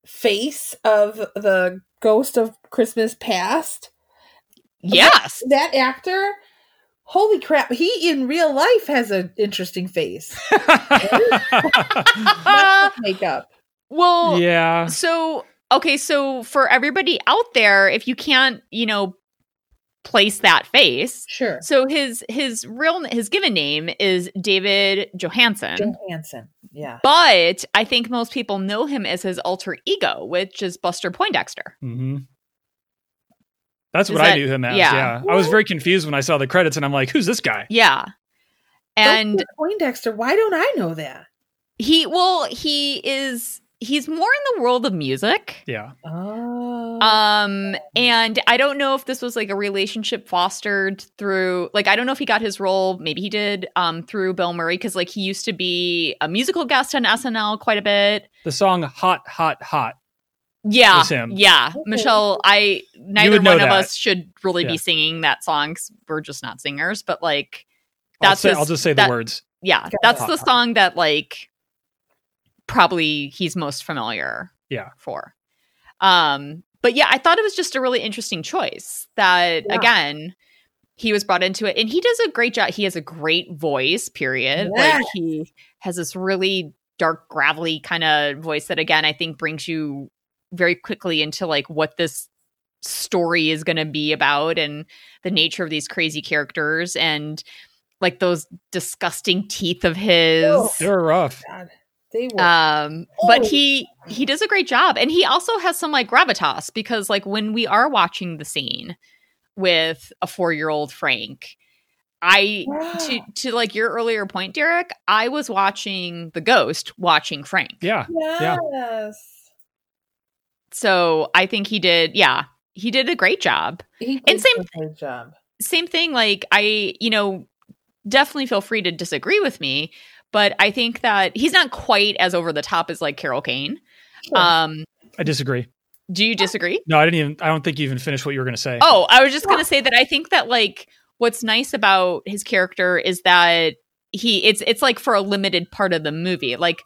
face of the ghost of Christmas past? yes. That actor, holy crap! He in real life has an interesting face. Not with makeup. well, yeah. so okay, so for everybody out there, if you can't, you know, place that face, Sure, so his his real his given name is David Johansen. Johansson. Yeah. But I think most people know him as his alter ego, which is Buster Poindexter. hmm That's Is what I knew him as. yeah. Yeah. I was very confused when I saw the credits, and I'm like, "Who's this guy?" Yeah. And Dr. Poindexter. Why don't I know that? he well, he is he's more in the world of music. Yeah. Oh. Um, and I don't know if this was like a relationship fostered through, like, I don't know if he got his role, maybe he did, um, through Bill Murray, because like he used to be a musical guest on SNL quite a bit. The song "Hot, Hot, Hot." Yeah, Was him. yeah, Okay. Michelle. I neither would know one of that. us should really Yeah. be singing that song. 'cause we're just not singers, but like, I'll, That's say, his- I'll just say that- the words. yeah, that's the song that like probably he's most familiar Yeah. for. Um, but yeah, I thought it was just a really interesting choice that Yeah. again he was brought into it and he does a great job. He has a great voice, period. Yeah. Like he has this really dark, gravelly kind of voice that again I think brings you very quickly into like what this story is going to be about and the nature of these crazy characters and like those disgusting teeth of his. They're rough. God. They were. um but Oh. he he does a great job and he also has some like gravitas because like when we are watching the scene with a 4-year-old Frank I to to like your earlier point Derek I was watching the ghost watching Frank Yeah. yeah. yes. so I think he did yeah he did a great job He And did same- a great job. same thing like i you know definitely feel free to disagree with me but i think that he's not quite as over the top as like carol kane Sure. um I disagree. do you disagree No, I didn't even. I don't think you even finished what you were going to say. oh i was just gonna say that i think that like what's nice about his character is that he it's it's like for a limited part of the movie like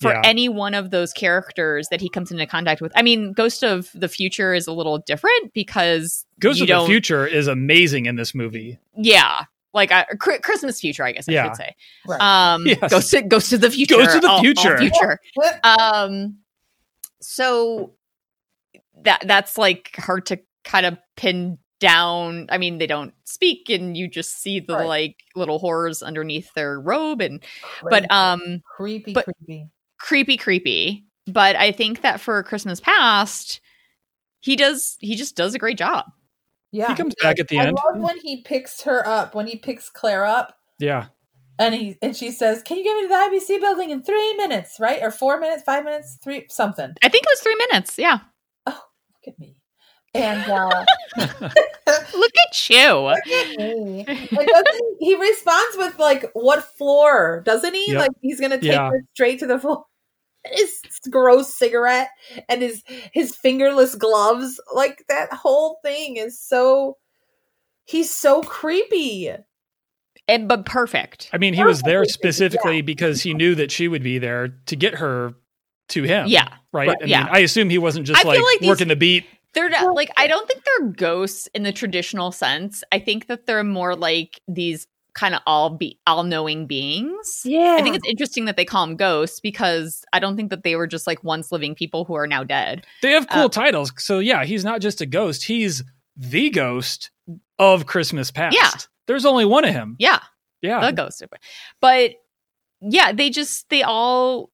for Yeah. any one of those characters that he comes into contact with i mean ghost of the future is a little different because Ghost you of the don't- Future is amazing in this movie. yeah like a, Cri- Christmas future, I guess I Yeah. should say. Right. Um, Yes. Ghost to Ghost to the future. Ghost to the all- all future. future. Um, so that that's like hard to kind of pin down. I mean, they don't speak, and you just see the Right. like little horrors underneath their robe, and but um, creepy, but- creepy. creepy, creepy. But I think that for Christmas Past, he does he just does a great job. Yeah, he comes back at the I end. love when he picks her up, when he picks Claire up, Yeah. and he and she says, "Can you get me to the IBC building in three minutes? Right, or four minutes, five minutes, three something." I think it was three minutes. Yeah, Oh, Look at me, and uh, look at you. look at me. And he, he responds with like, "What floor?" Doesn't he? Yep. Like he's gonna take Yeah. her straight to the floor. His gross cigarette and his his fingerless gloves, like that whole thing is so. He's so creepy. And but perfect. I mean, he was there Perfectly, specifically because he knew that she would be there to get her to him. Yeah. Right. Right, I yeah. mean, I assume he wasn't just I feel like, like these- working the beat. They're not like I don't think they're ghosts in the traditional sense. I think that they're more like these kind of all be all knowing beings. Yeah, I think it's interesting that they call them ghosts because I don't think that they were just like once living people who are now dead. They have cool Uh, titles. So yeah, he's not just a ghost. He's the ghost of Christmas past. Yeah. There's only one of him. Yeah, Yeah. the ghost. But yeah, they just they all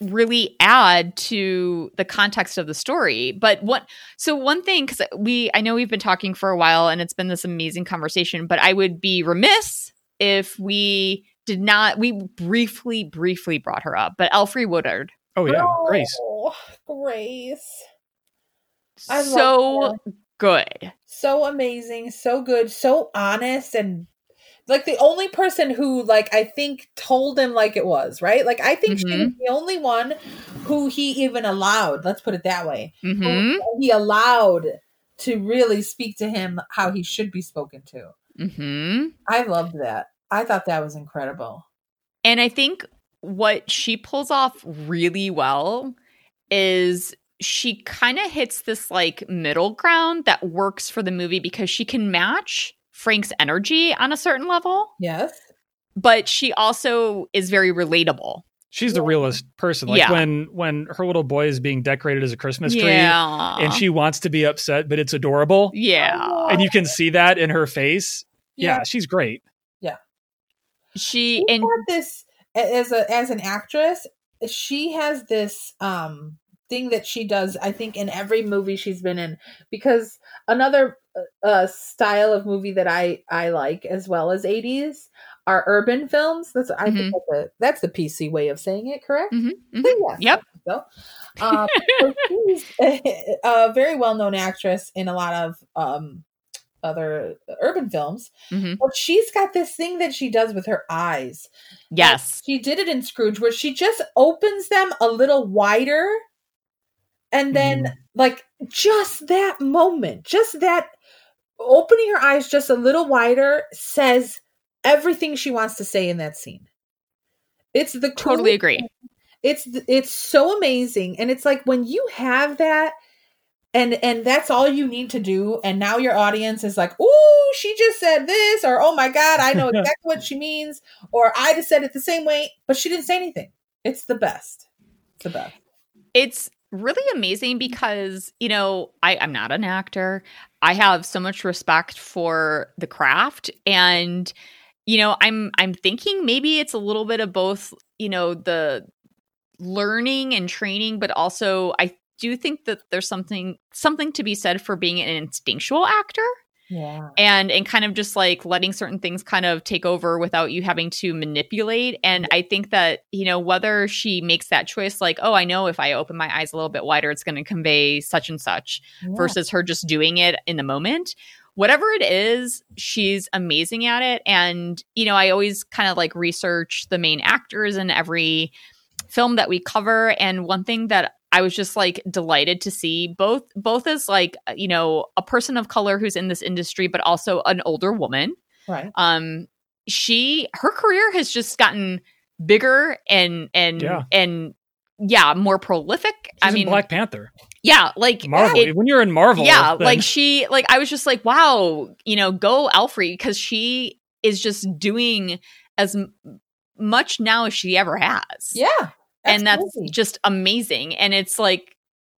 really add to the context of the story. But what so one thing cuz we I know we've been talking for a while and it's been this amazing conversation, but I would be remiss if we did not we briefly briefly brought her up. But Alfre Woodard. oh yeah. Grace. Oh, Grace. I so her. good. so amazing, so good, so honest and like the only person who like I think told him like it was, right? Like I think she Mhm. was the only one who he even allowed, let's put it that way. who Mhm. He allowed to really speak to him how he should be spoken to. Mhm. I loved that. I thought that was incredible. And I think what she pulls off really well is she kind of hits this like middle ground that works for the movie because she can match Frank's energy on a certain level, Yes. but she also is very relatable. She's the realest person. Like Yeah. when when her little boy is being decorated as a Christmas tree Yeah. and she wants to be upset, but it's adorable. Yeah. And you can see that in her face. Yeah, Yeah. she's great. She she and had this as a as an actress she has this um thing that she does i think in every movie she's been in because another uh, uh style of movie that i i like as well as 80s are urban films that's i think that's, a, that's the pc way of saying it correct Mhm, mhm. yes, Yep. So um, so she's a, a very well-known actress in a lot of um other urban films Mhm. but she's got this thing that she does with her eyes yes. she did it in Scrooge where she just opens them a little wider and then Mhm. like just that moment, just that opening her eyes just a little wider says everything she wants to say in that scene. It's the Totally agree. it's it's so amazing and it's like when you have that and and that's all you need to do. And now your audience is like oh she just said this or oh my god i know exactly what she means or i just said it the same way but she didn't say anything. It's the best. It's the best. It's really amazing because you know I, i'm not an actor. I have so much respect for the craft. And you know i'm i'm thinking maybe it's a little bit of both you know the learning and training but also i do you think that there's something something to be said for being an instinctual actor yeah. and and kind of just like letting certain things kind of take over without you having to manipulate. And i think that you know whether she makes that choice like oh i know if i open my eyes a little bit wider it's going to convey such and such versus her just doing it in the moment whatever it is she's amazing at it. And you know i always kind of like research the main actors in every film that we cover. And one thing that i was just like delighted to see both both as like you know a person of color who's in this industry but also an older woman right um she her career has just gotten bigger and and Yeah. and yeah more prolific She's i mean Black Panther. yeah like Marvel. it- when you're in Marvel, yeah then- like she like i was just like wow you know go Alfre because she is just doing as much now as she ever has yeah and that's crazy. just amazing and it's like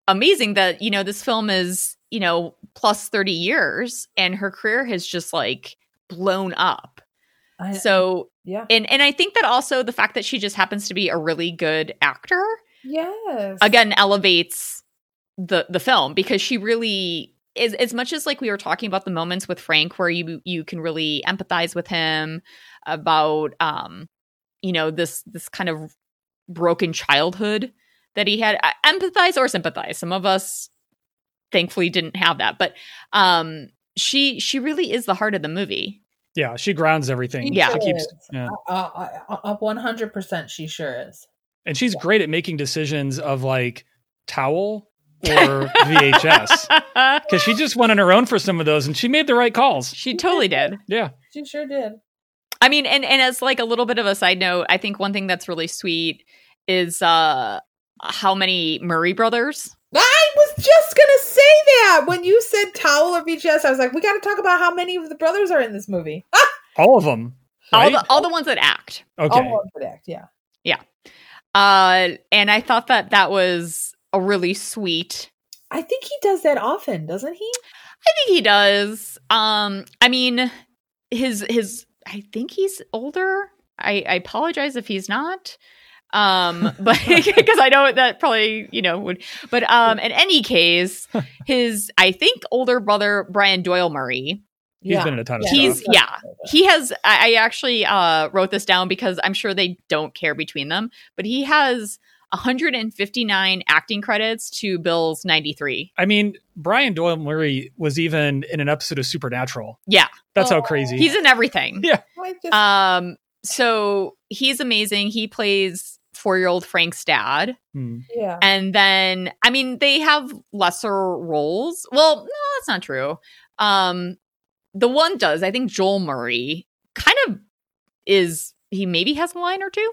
amazing that you know this film is you know plus 30 years and her career has just like blown up. I- So, yeah. and and I think that also the fact that she just happens to be a really good actor Yes. again elevates the the film because she really is as much as like we were talking about the moments with Frank where you you can really empathize with him about um you know this this kind of broken childhood that he had I- empathize or sympathize some of us thankfully didn't have that but um she she really is the heart of the movie Yeah, she grounds everything. She Yeah. She keeps is. yeah. Uh, uh, uh, uh, 100% she sure is. And she's great at making decisions of like towel or VHS. Because she just went on her own for some of those and she made the right calls. she totally did Yeah. She sure did. I mean, and and as like a little bit of a side note, I think one thing that's really sweet is uh how many Murray brothers. I was just gonna say that when you said towel or VHS, I was like, we got to talk about how many of the brothers are in this movie. All of them. All Right? the all the ones that act. okay. All one predict, yeah. Yeah. Uh and I thought that that was a really sweet. I think he does that often, doesn't he? I think he does. Um I mean his his I think he's older. I I apologize if he's not. Um but because I know that probably, you know, would but um in any case, his I think older brother Brian Doyle Murray He's yeah. been in a ton of He's- stuff. yeah. he has I, I actually uh wrote this down because i'm sure they don't care between them but he has 159 acting credits to bill's 93 I mean, Brian Doyle Murray was even in an episode of Supernatural. yeah That's how Oh. crazy. he's in everything Yeah. Um so he's amazing he plays four-year-old frank's dad Hmm. yeah. and then i mean they have lesser roles well no that's not true um the one does i think joel murray kind of is he maybe has a line or two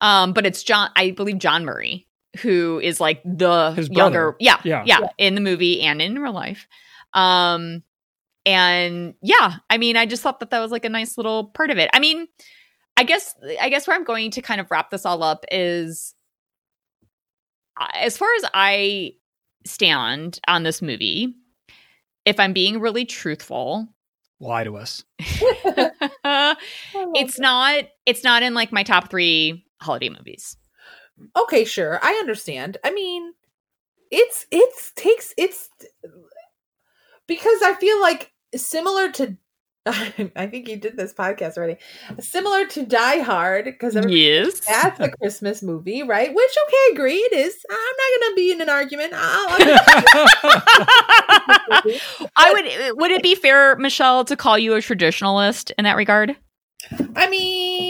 um but it's john i believe john murray who is like the His younger yeah, Yeah. yeah in the movie and in real life um and yeah i mean i just thought that that was like a nice little part of it i mean i guess i guess where i'm going to kind of wrap this all up is as far as I stand on this movie, if I'm being really truthful, Lie to us. it's not it's not in like my top 3 holiday movies. okay, sure. I understand. I mean, it's it's takes it's because I feel like similar to I think you did this podcast already. Similar to Die Hard because Yes. that's a Christmas movie, right? Which okay, agree it is. I'm not going to be in an argument. I would would it be fair Michelle to call you a traditionalist in that regard? I mean,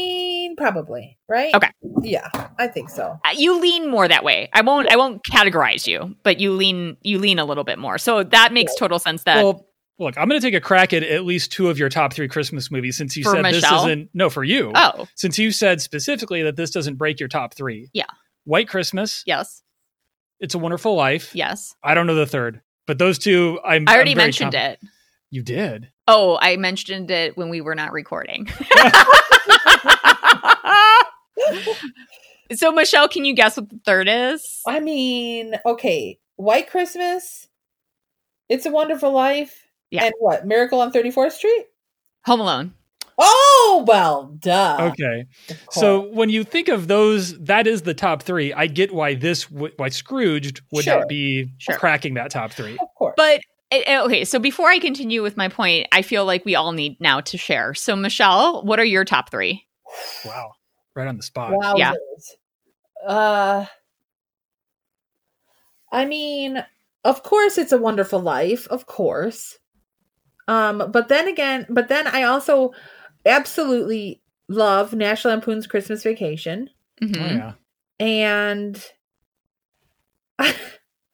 probably, right? Okay. Yeah, I think so. Uh, You lean more that way. I won't I won't categorize you, but you lean you lean a little bit more. So that makes total sense that well, look, I'm going to take a crack at at least two of your top three Christmas movies since you For said this isn't. No, for you. Oh, Since you said specifically that this doesn't break your top three. Yeah. White Christmas, yes. It's a Wonderful Life. Yes. I don't know the third, but those two, I'm. I already I'm mentioned com- it. You did. Oh, I mentioned it when we were not recording. so, Michelle, can you guess what the third is? I mean, okay, White Christmas, It's a Wonderful Life, Yeah. and what? Miracle on 34th Street? Home Alone. Oh, well, duh. Okay. So when you think of those, that is the top three. I get why this, w- why Scrooged would Sure. not be Sure. cracking that top three. of course. But eh, eh, okay, so before I continue with my point, I feel like we all need now to share. So, Michelle, what are your top three? Wow. Right on the spot. Wowzers. Yeah. Uh, I mean, of course, it's a wonderful life. Of course. Um, but then again, but then I also absolutely love National Lampoon's Christmas Vacation, Mhm. Oh, yeah. and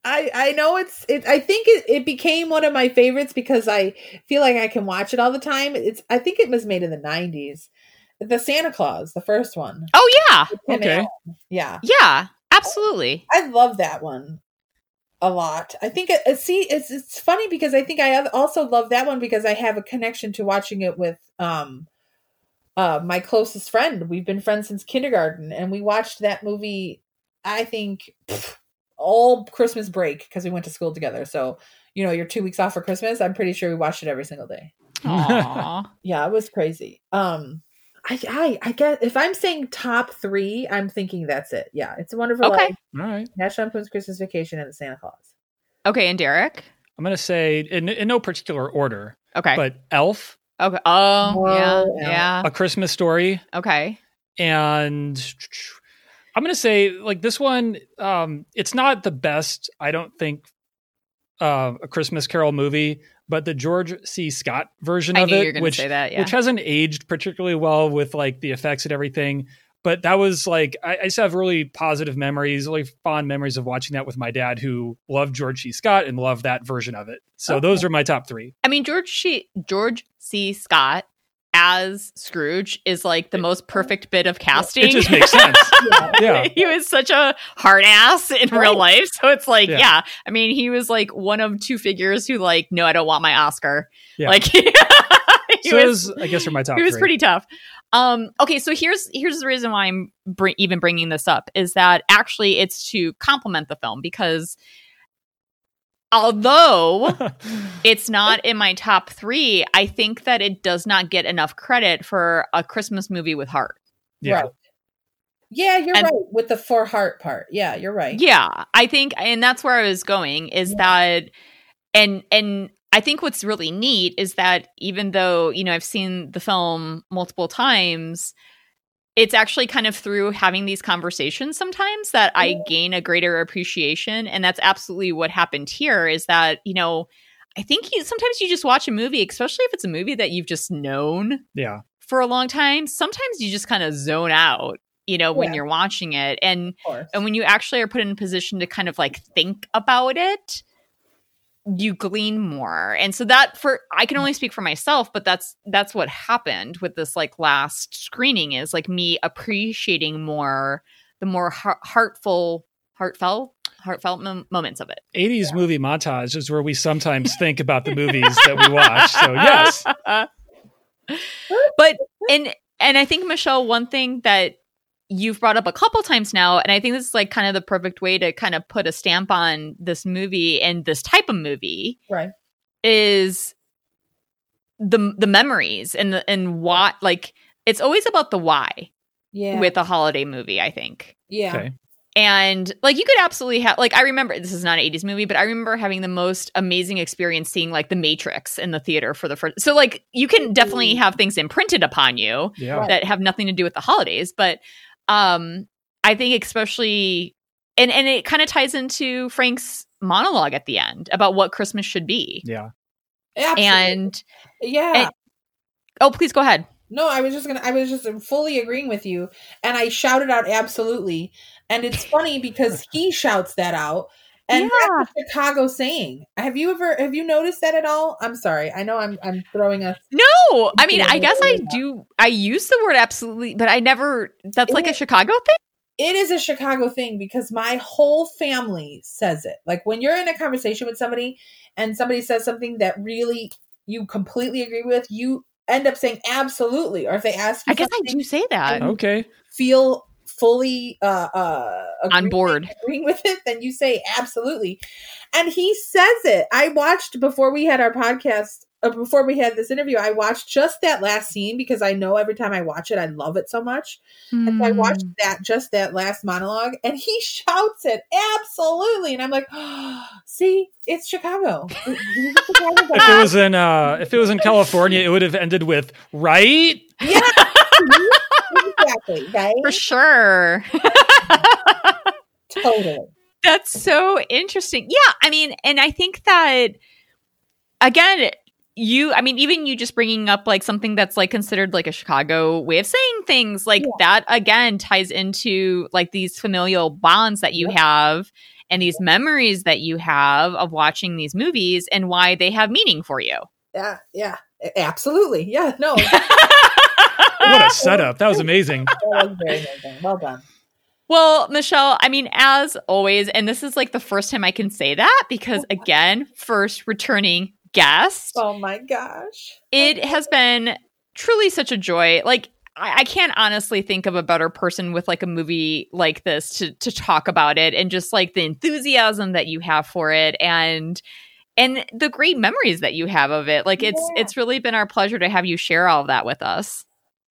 I I know it's it. I think it, it became one of my favorites because I feel like I can watch it all the time. It's I think it was made in the nineties. The Santa Claus, the first one. Oh, yeah. Okay. Allen. Yeah. Yeah, absolutely. I love that one a lot. I think it, it- see it's it's funny because I think I also love that one because I have a connection to watching it with um uh my closest friend. We've been friends since kindergarten and we watched that movie I think pff, all Christmas break because we went to school together. So you know, your two weeks off for Christmas, I'm pretty sure we watched it every single day. Aw. Yeah, it was crazy. Um, I, I, I guess if I'm saying top three, I'm thinking that's it. Yeah, it's a wonderful Okay. life, All right. National Lampoon's Christmas Vacation, and the Santa Claus. okay, and Derek. I'm gonna say in, in no particular order, Okay. but Elf, okay. Oh, Whoa, yeah, yeah. yeah. A Christmas Story, Okay. and I'm gonna say like this one. Um, it's not the best, I don't think, uh, a Christmas Carol movie, but the George C. Scott version I of it, which that. Yeah. which hasn't aged particularly well with like the effects and everything. But that was like I, I just have really positive memories, really fond memories of watching that with my dad, who loved George C. Scott and loved that version of it. So those are my top three. I mean, George C. George C. Scott as Scrooge is like the most perfect bit of casting. It just makes sense. Yeah. Yeah. he was such a hard ass in Right. real life. So it's like, Yeah. yeah. I mean, he was like one of two figures who like, no, I don't want my Oscar. Yeah. Like he so was, those, I guess, are my top he was three. pretty tough. Um, okay, so here's here's the reason why I'm br- even bringing this up is that actually it's to complement the film because although it's not in my top three, I think that it does not get enough credit for a Christmas movie with heart. yeah. Right. Yeah, you're And- right with the for heart part. Yeah, you're right. Yeah, I think, and that's where I was going is Yeah. that, and and I think what's really neat is that even though you know I've seen the film multiple times, it's actually kind of through having these conversations sometimes that I gain a greater appreciation, and that's absolutely what happened here. Is that you know. I think you, sometimes you just watch a movie, especially if it's a movie that you've just known Yeah. for a long time. Sometimes you just kind of zone out, you know, when Yeah. you're watching it. And and when you actually are put in a position to kind of like think about it you glean more and so that for i can only speak for myself but that's that's what happened with this like last screening is like me appreciating more the more heart- heartful heartfelt heartfelt mom- moments of it 80s movie montage is where we sometimes think about the movies that we watch. So yes. but and and i think michelle one thing that you've brought up a couple times now and i think this is like kind of the perfect way to kind of put a stamp on this movie and this type of movie right. is the the memories and the and what like it's always about the why Yeah. with a holiday movie i think yeah. Okay. and like you could absolutely have like i remember this is not an 80s movie but i remember having the most amazing experience seeing like the matrix in the theater for the first so like you can definitely have things imprinted upon you Yeah. Right. that have nothing to do with the holidays but um i think especially and and it kind of ties into frank's monologue at the end about what christmas should be Yeah. Absolutely. and yeah. and- oh please go ahead No, I was just gonna. I was just fully agreeing with you, and I shouted out absolutely. And it's funny because he shouts that out, and that's a Chicago saying. Have you ever? Have you noticed that at all? I'm sorry. I know I'm. I'm throwing us. No, I mean, I guess I yeah. do. I use the word absolutely, but I never. That's like a Chicago thing. It is a Chicago thing because my whole family says it. Like when you're in a conversation with somebody, and somebody says something that really you completely agree with, you end up saying absolutely. Or if they ask you, I guess I do say that. Okay. feel fully uh uh On board. agreeing with it then you say absolutely. And he says it. I watched before we had our podcast uh, before we had this interview i watched just that last scene because i know every time i watch it i love it so much. And so i watched Hmm. that just that last monologue and he shouts it absolutely. And i'm like see it's chicago. He's a Chicago If it was in uh if it was in California, it would have ended with right. yeah exactly right for sure. totally That's so interesting. Yeah, I mean, and I think that again, you, I mean, even you just bringing up like something that's like considered like a Chicago way of saying things, like Yeah. that again ties into like these familial bonds that you Yep. have and these memories that you have of watching these movies and why they have meaning for you. yeah yeah absolutely yeah no What a setup. That was amazing. That was very amazing. Well done. Well, Michelle, I mean, as always, and this is like the first time I can say that because, oh again, first returning guest, Oh my gosh. it has been truly such a joy. Like, I, I can't honestly think of a better person with like a movie like this to to talk about it and just like the enthusiasm that you have for it and and the great memories that you have of it. Like it's Yeah. it's really been our pleasure to have you share all of that with us.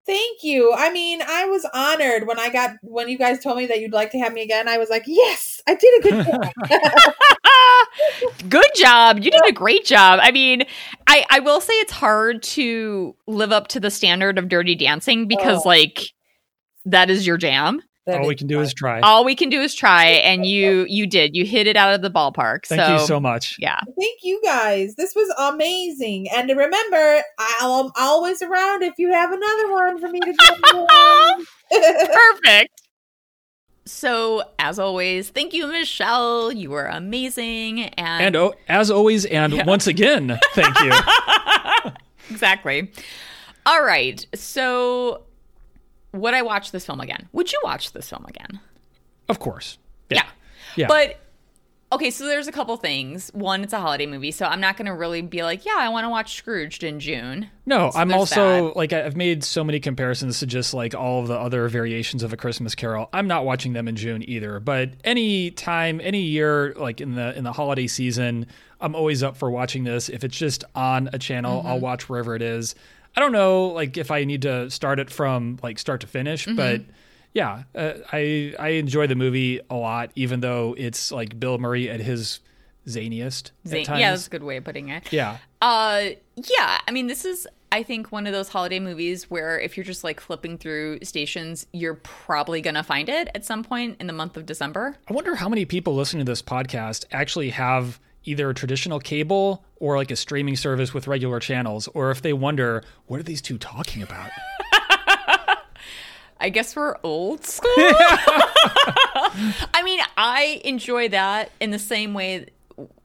Thank you. I mean, I was honored when I got when you guys told me that you'd like to have me again. I was like, yes, I did a good job. Good job. You did a great job. I mean, I I will say it's hard to live up to the standard of Dirty Dancing because Oh. like that is your jam. That All we can do is try. All we can do is try and you you did. You hit it out of the ballpark. Thank so, you so much. Yeah. Thank you guys. This was amazing. And remember, I'll, I'm always around if you have another one for me to do. Perfect. So, as always, thank you, Michelle. You were amazing. And, And oh, as always, and once again, thank you. exactly. All right. So, would I watch this film again? Would you watch this film again? Of course. Yeah. Yeah. But okay, so there's a couple things. One, it's a holiday movie, so I'm not going to really be like, yeah, I want to watch Scrooged in June. No, So I'm also that. like I've made so many comparisons to just like all of the other variations of a Christmas Carol. I'm not watching them in June either, but any time, any year, like in the in the holiday season, I'm always up for watching this. If it's just on a channel, I'll Mm-hmm. watch wherever it is. I don't know, like if I need to start it from like start to finish, Mm-hmm. but yeah, uh, I I enjoy the movie a lot, even though it's like Bill Murray at his zaniest Zane- yeah, that's a good way of putting it. yeah. Uh, yeah. I mean, this is, I think, one of those holiday movies where if you're just like flipping through stations, you're probably gonna find it at some point in the month of December. I wonder how many people listening to this podcast actually have either a traditional cable or like a streaming service with regular channels, or if they wonder, what are these two talking about? I guess we're old school. I mean, I enjoy that in the same way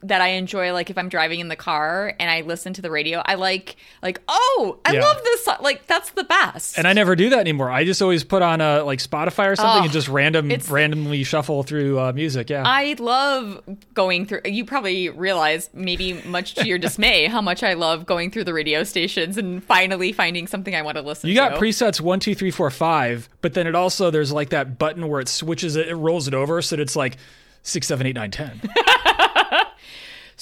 that I enjoy like if I'm driving in the car and I listen to the radio. I like like oh, I Yeah. love this song. Like that's the best. And I never do that anymore. I just always put on a like Spotify or something Oh, and just random randomly shuffle through uh, music. Yeah. I love going through. You probably realize, maybe much to your dismay, how much I love going through the radio stations and finally finding something I want to listen to. you to. got presets one, two, three, four, five, but then it also there's like that button where it switches it, it rolls it over so that it's like six, seven, eight, nine, ten.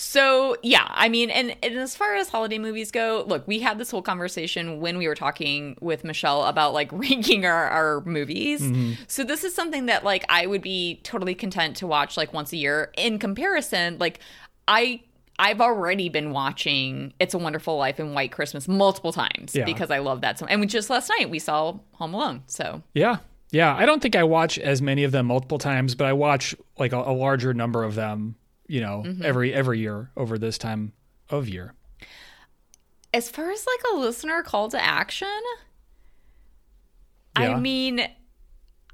So yeah, I mean, and, and as far as holiday movies go, look, we had this whole conversation when we were talking with Michelle about like ranking our, our movies. Mm-hmm. So this is something that like I would be totally content to watch like once a year. In comparison, like I I've already been watching It's a Wonderful Life and White Christmas multiple times Yeah. because I love that song. And we just last night we saw Home Alone. So Yeah. Yeah. I don't think I watch as many of them multiple times, but I watch like a, a larger number of them, you know, Mm-hmm. every every year over this time of year. as far as like a listener call to action, Yeah. I mean,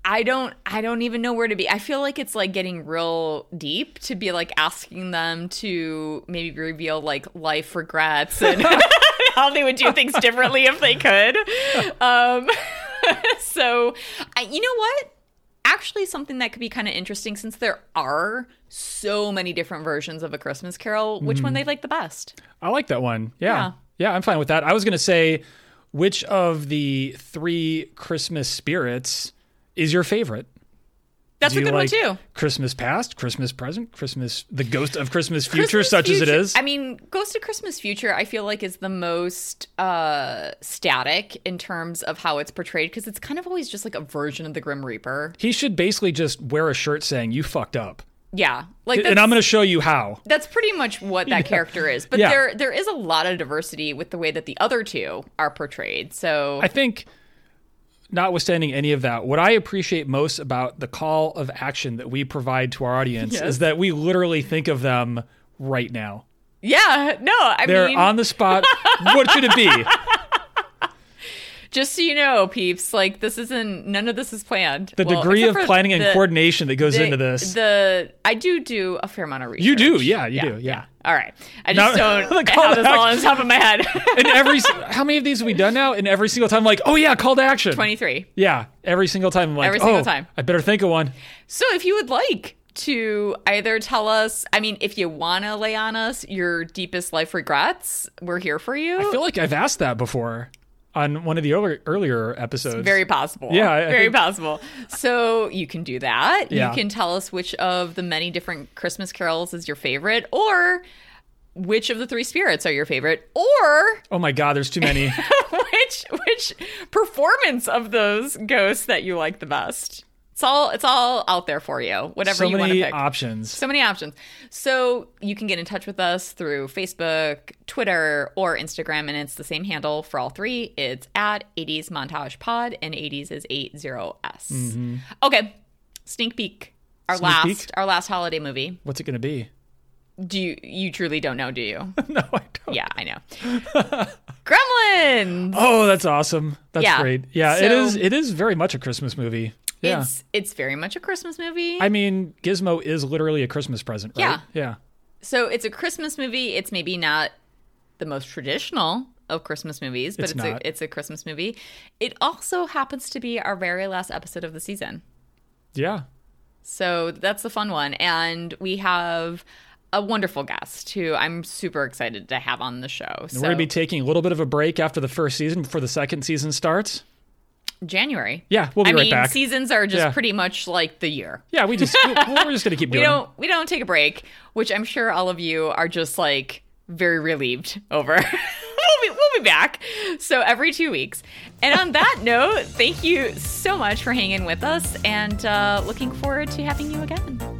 I don't I don't even know where to be. I feel like it's like getting real deep to be like asking them to maybe reveal like life regrets and how they would do things differently if they could. Um so I, you know what? Actually something that could be kind of interesting since there are so many different versions of a Christmas Carol, which one mm-hmm. they like the best? I like that one. Yeah. Yeah. yeah. I'm fine with that. I was going to say, which of the three Christmas spirits is your favorite? That's Do a good like one too. Christmas past, Christmas present, Christmas, the ghost of Christmas future, Christmas such as it is. I mean, Ghost of Christmas Future, I feel like is the most uh, static in terms of how it's portrayed because it's kind of always just like a version of the Grim Reaper. he should basically just wear a shirt saying, You fucked up. Yeah, like and I'm going to show you how. that's pretty much what that character is. But Yeah. there there is a lot of diversity with the way that the other two are portrayed. So I think, notwithstanding any of that, what I appreciate most about the call of action that we provide to our audience Yes. is that we literally think of them right now. yeah, no, I They're mean, on the spot. what should it be? just so you know, peeps, like this isn't none of this is planned. The Well, degree of planning and coordination that goes the- into this. The I do do a fair amount of research. You do, yeah, you do, yeah. All right, I just Now- don't the call have this all on the top of my head. and every how many of these have we done now? And every single time, I'm like, oh yeah, call to action. Twenty three. Yeah, every single time. I'm like, Every single oh, time. I better think of one. So if you would like to either tell us, I mean, if you want to lay on us your deepest life regrets, we're here for you. I feel like I've asked that before on one of the earlier, earlier episodes. very possible. Yeah, I- I very think- possible. So you can do that. Yeah. You can tell us which of the many different Christmas carols is your favorite, or which of the three spirits are your favorite, or Oh my god, there's too many. which which performance of those ghosts that you like the best. It's all it's all out there for you. Whatever so you want to many pick. options. So many options. So you can get in touch with us through Facebook, Twitter, or Instagram, and it's the same handle for all three. It's at 80s Montage Pod, and 80s is 80s. Okay, sneak peek. Our Mm-hmm. Sneak last peek? our last holiday movie. What's it going to be? Do you you truly don't know, do you? no, I don't. yeah, I know. Gremlins. Oh, that's awesome. That's Yeah. great. Yeah, it So- is it is very much a Christmas movie. Yeah. It's it's very much a Christmas movie. I mean, Gizmo is literally a Christmas present, right? Yeah. Yeah. So it's a Christmas movie. It's maybe not the most traditional of Christmas movies, but It's it's, a it's a Christmas movie. It also happens to be our very last episode of the season. Yeah. So that's the fun one. And we have a wonderful guest who I'm super excited to have on the show. So we're going to be taking a little bit of a break after the first season before the second season starts. January. Yeah, we'll be I right mean, back. seasons are just Yeah. pretty much like the year. Yeah, we just we- we're just going to keep We doing. it. don't we don't take a break, which I'm sure all of you are just like very relieved over. we'll be we'll be back. So every two weeks. And on that note, thank you so much for hanging with us and uh, looking forward to having you again.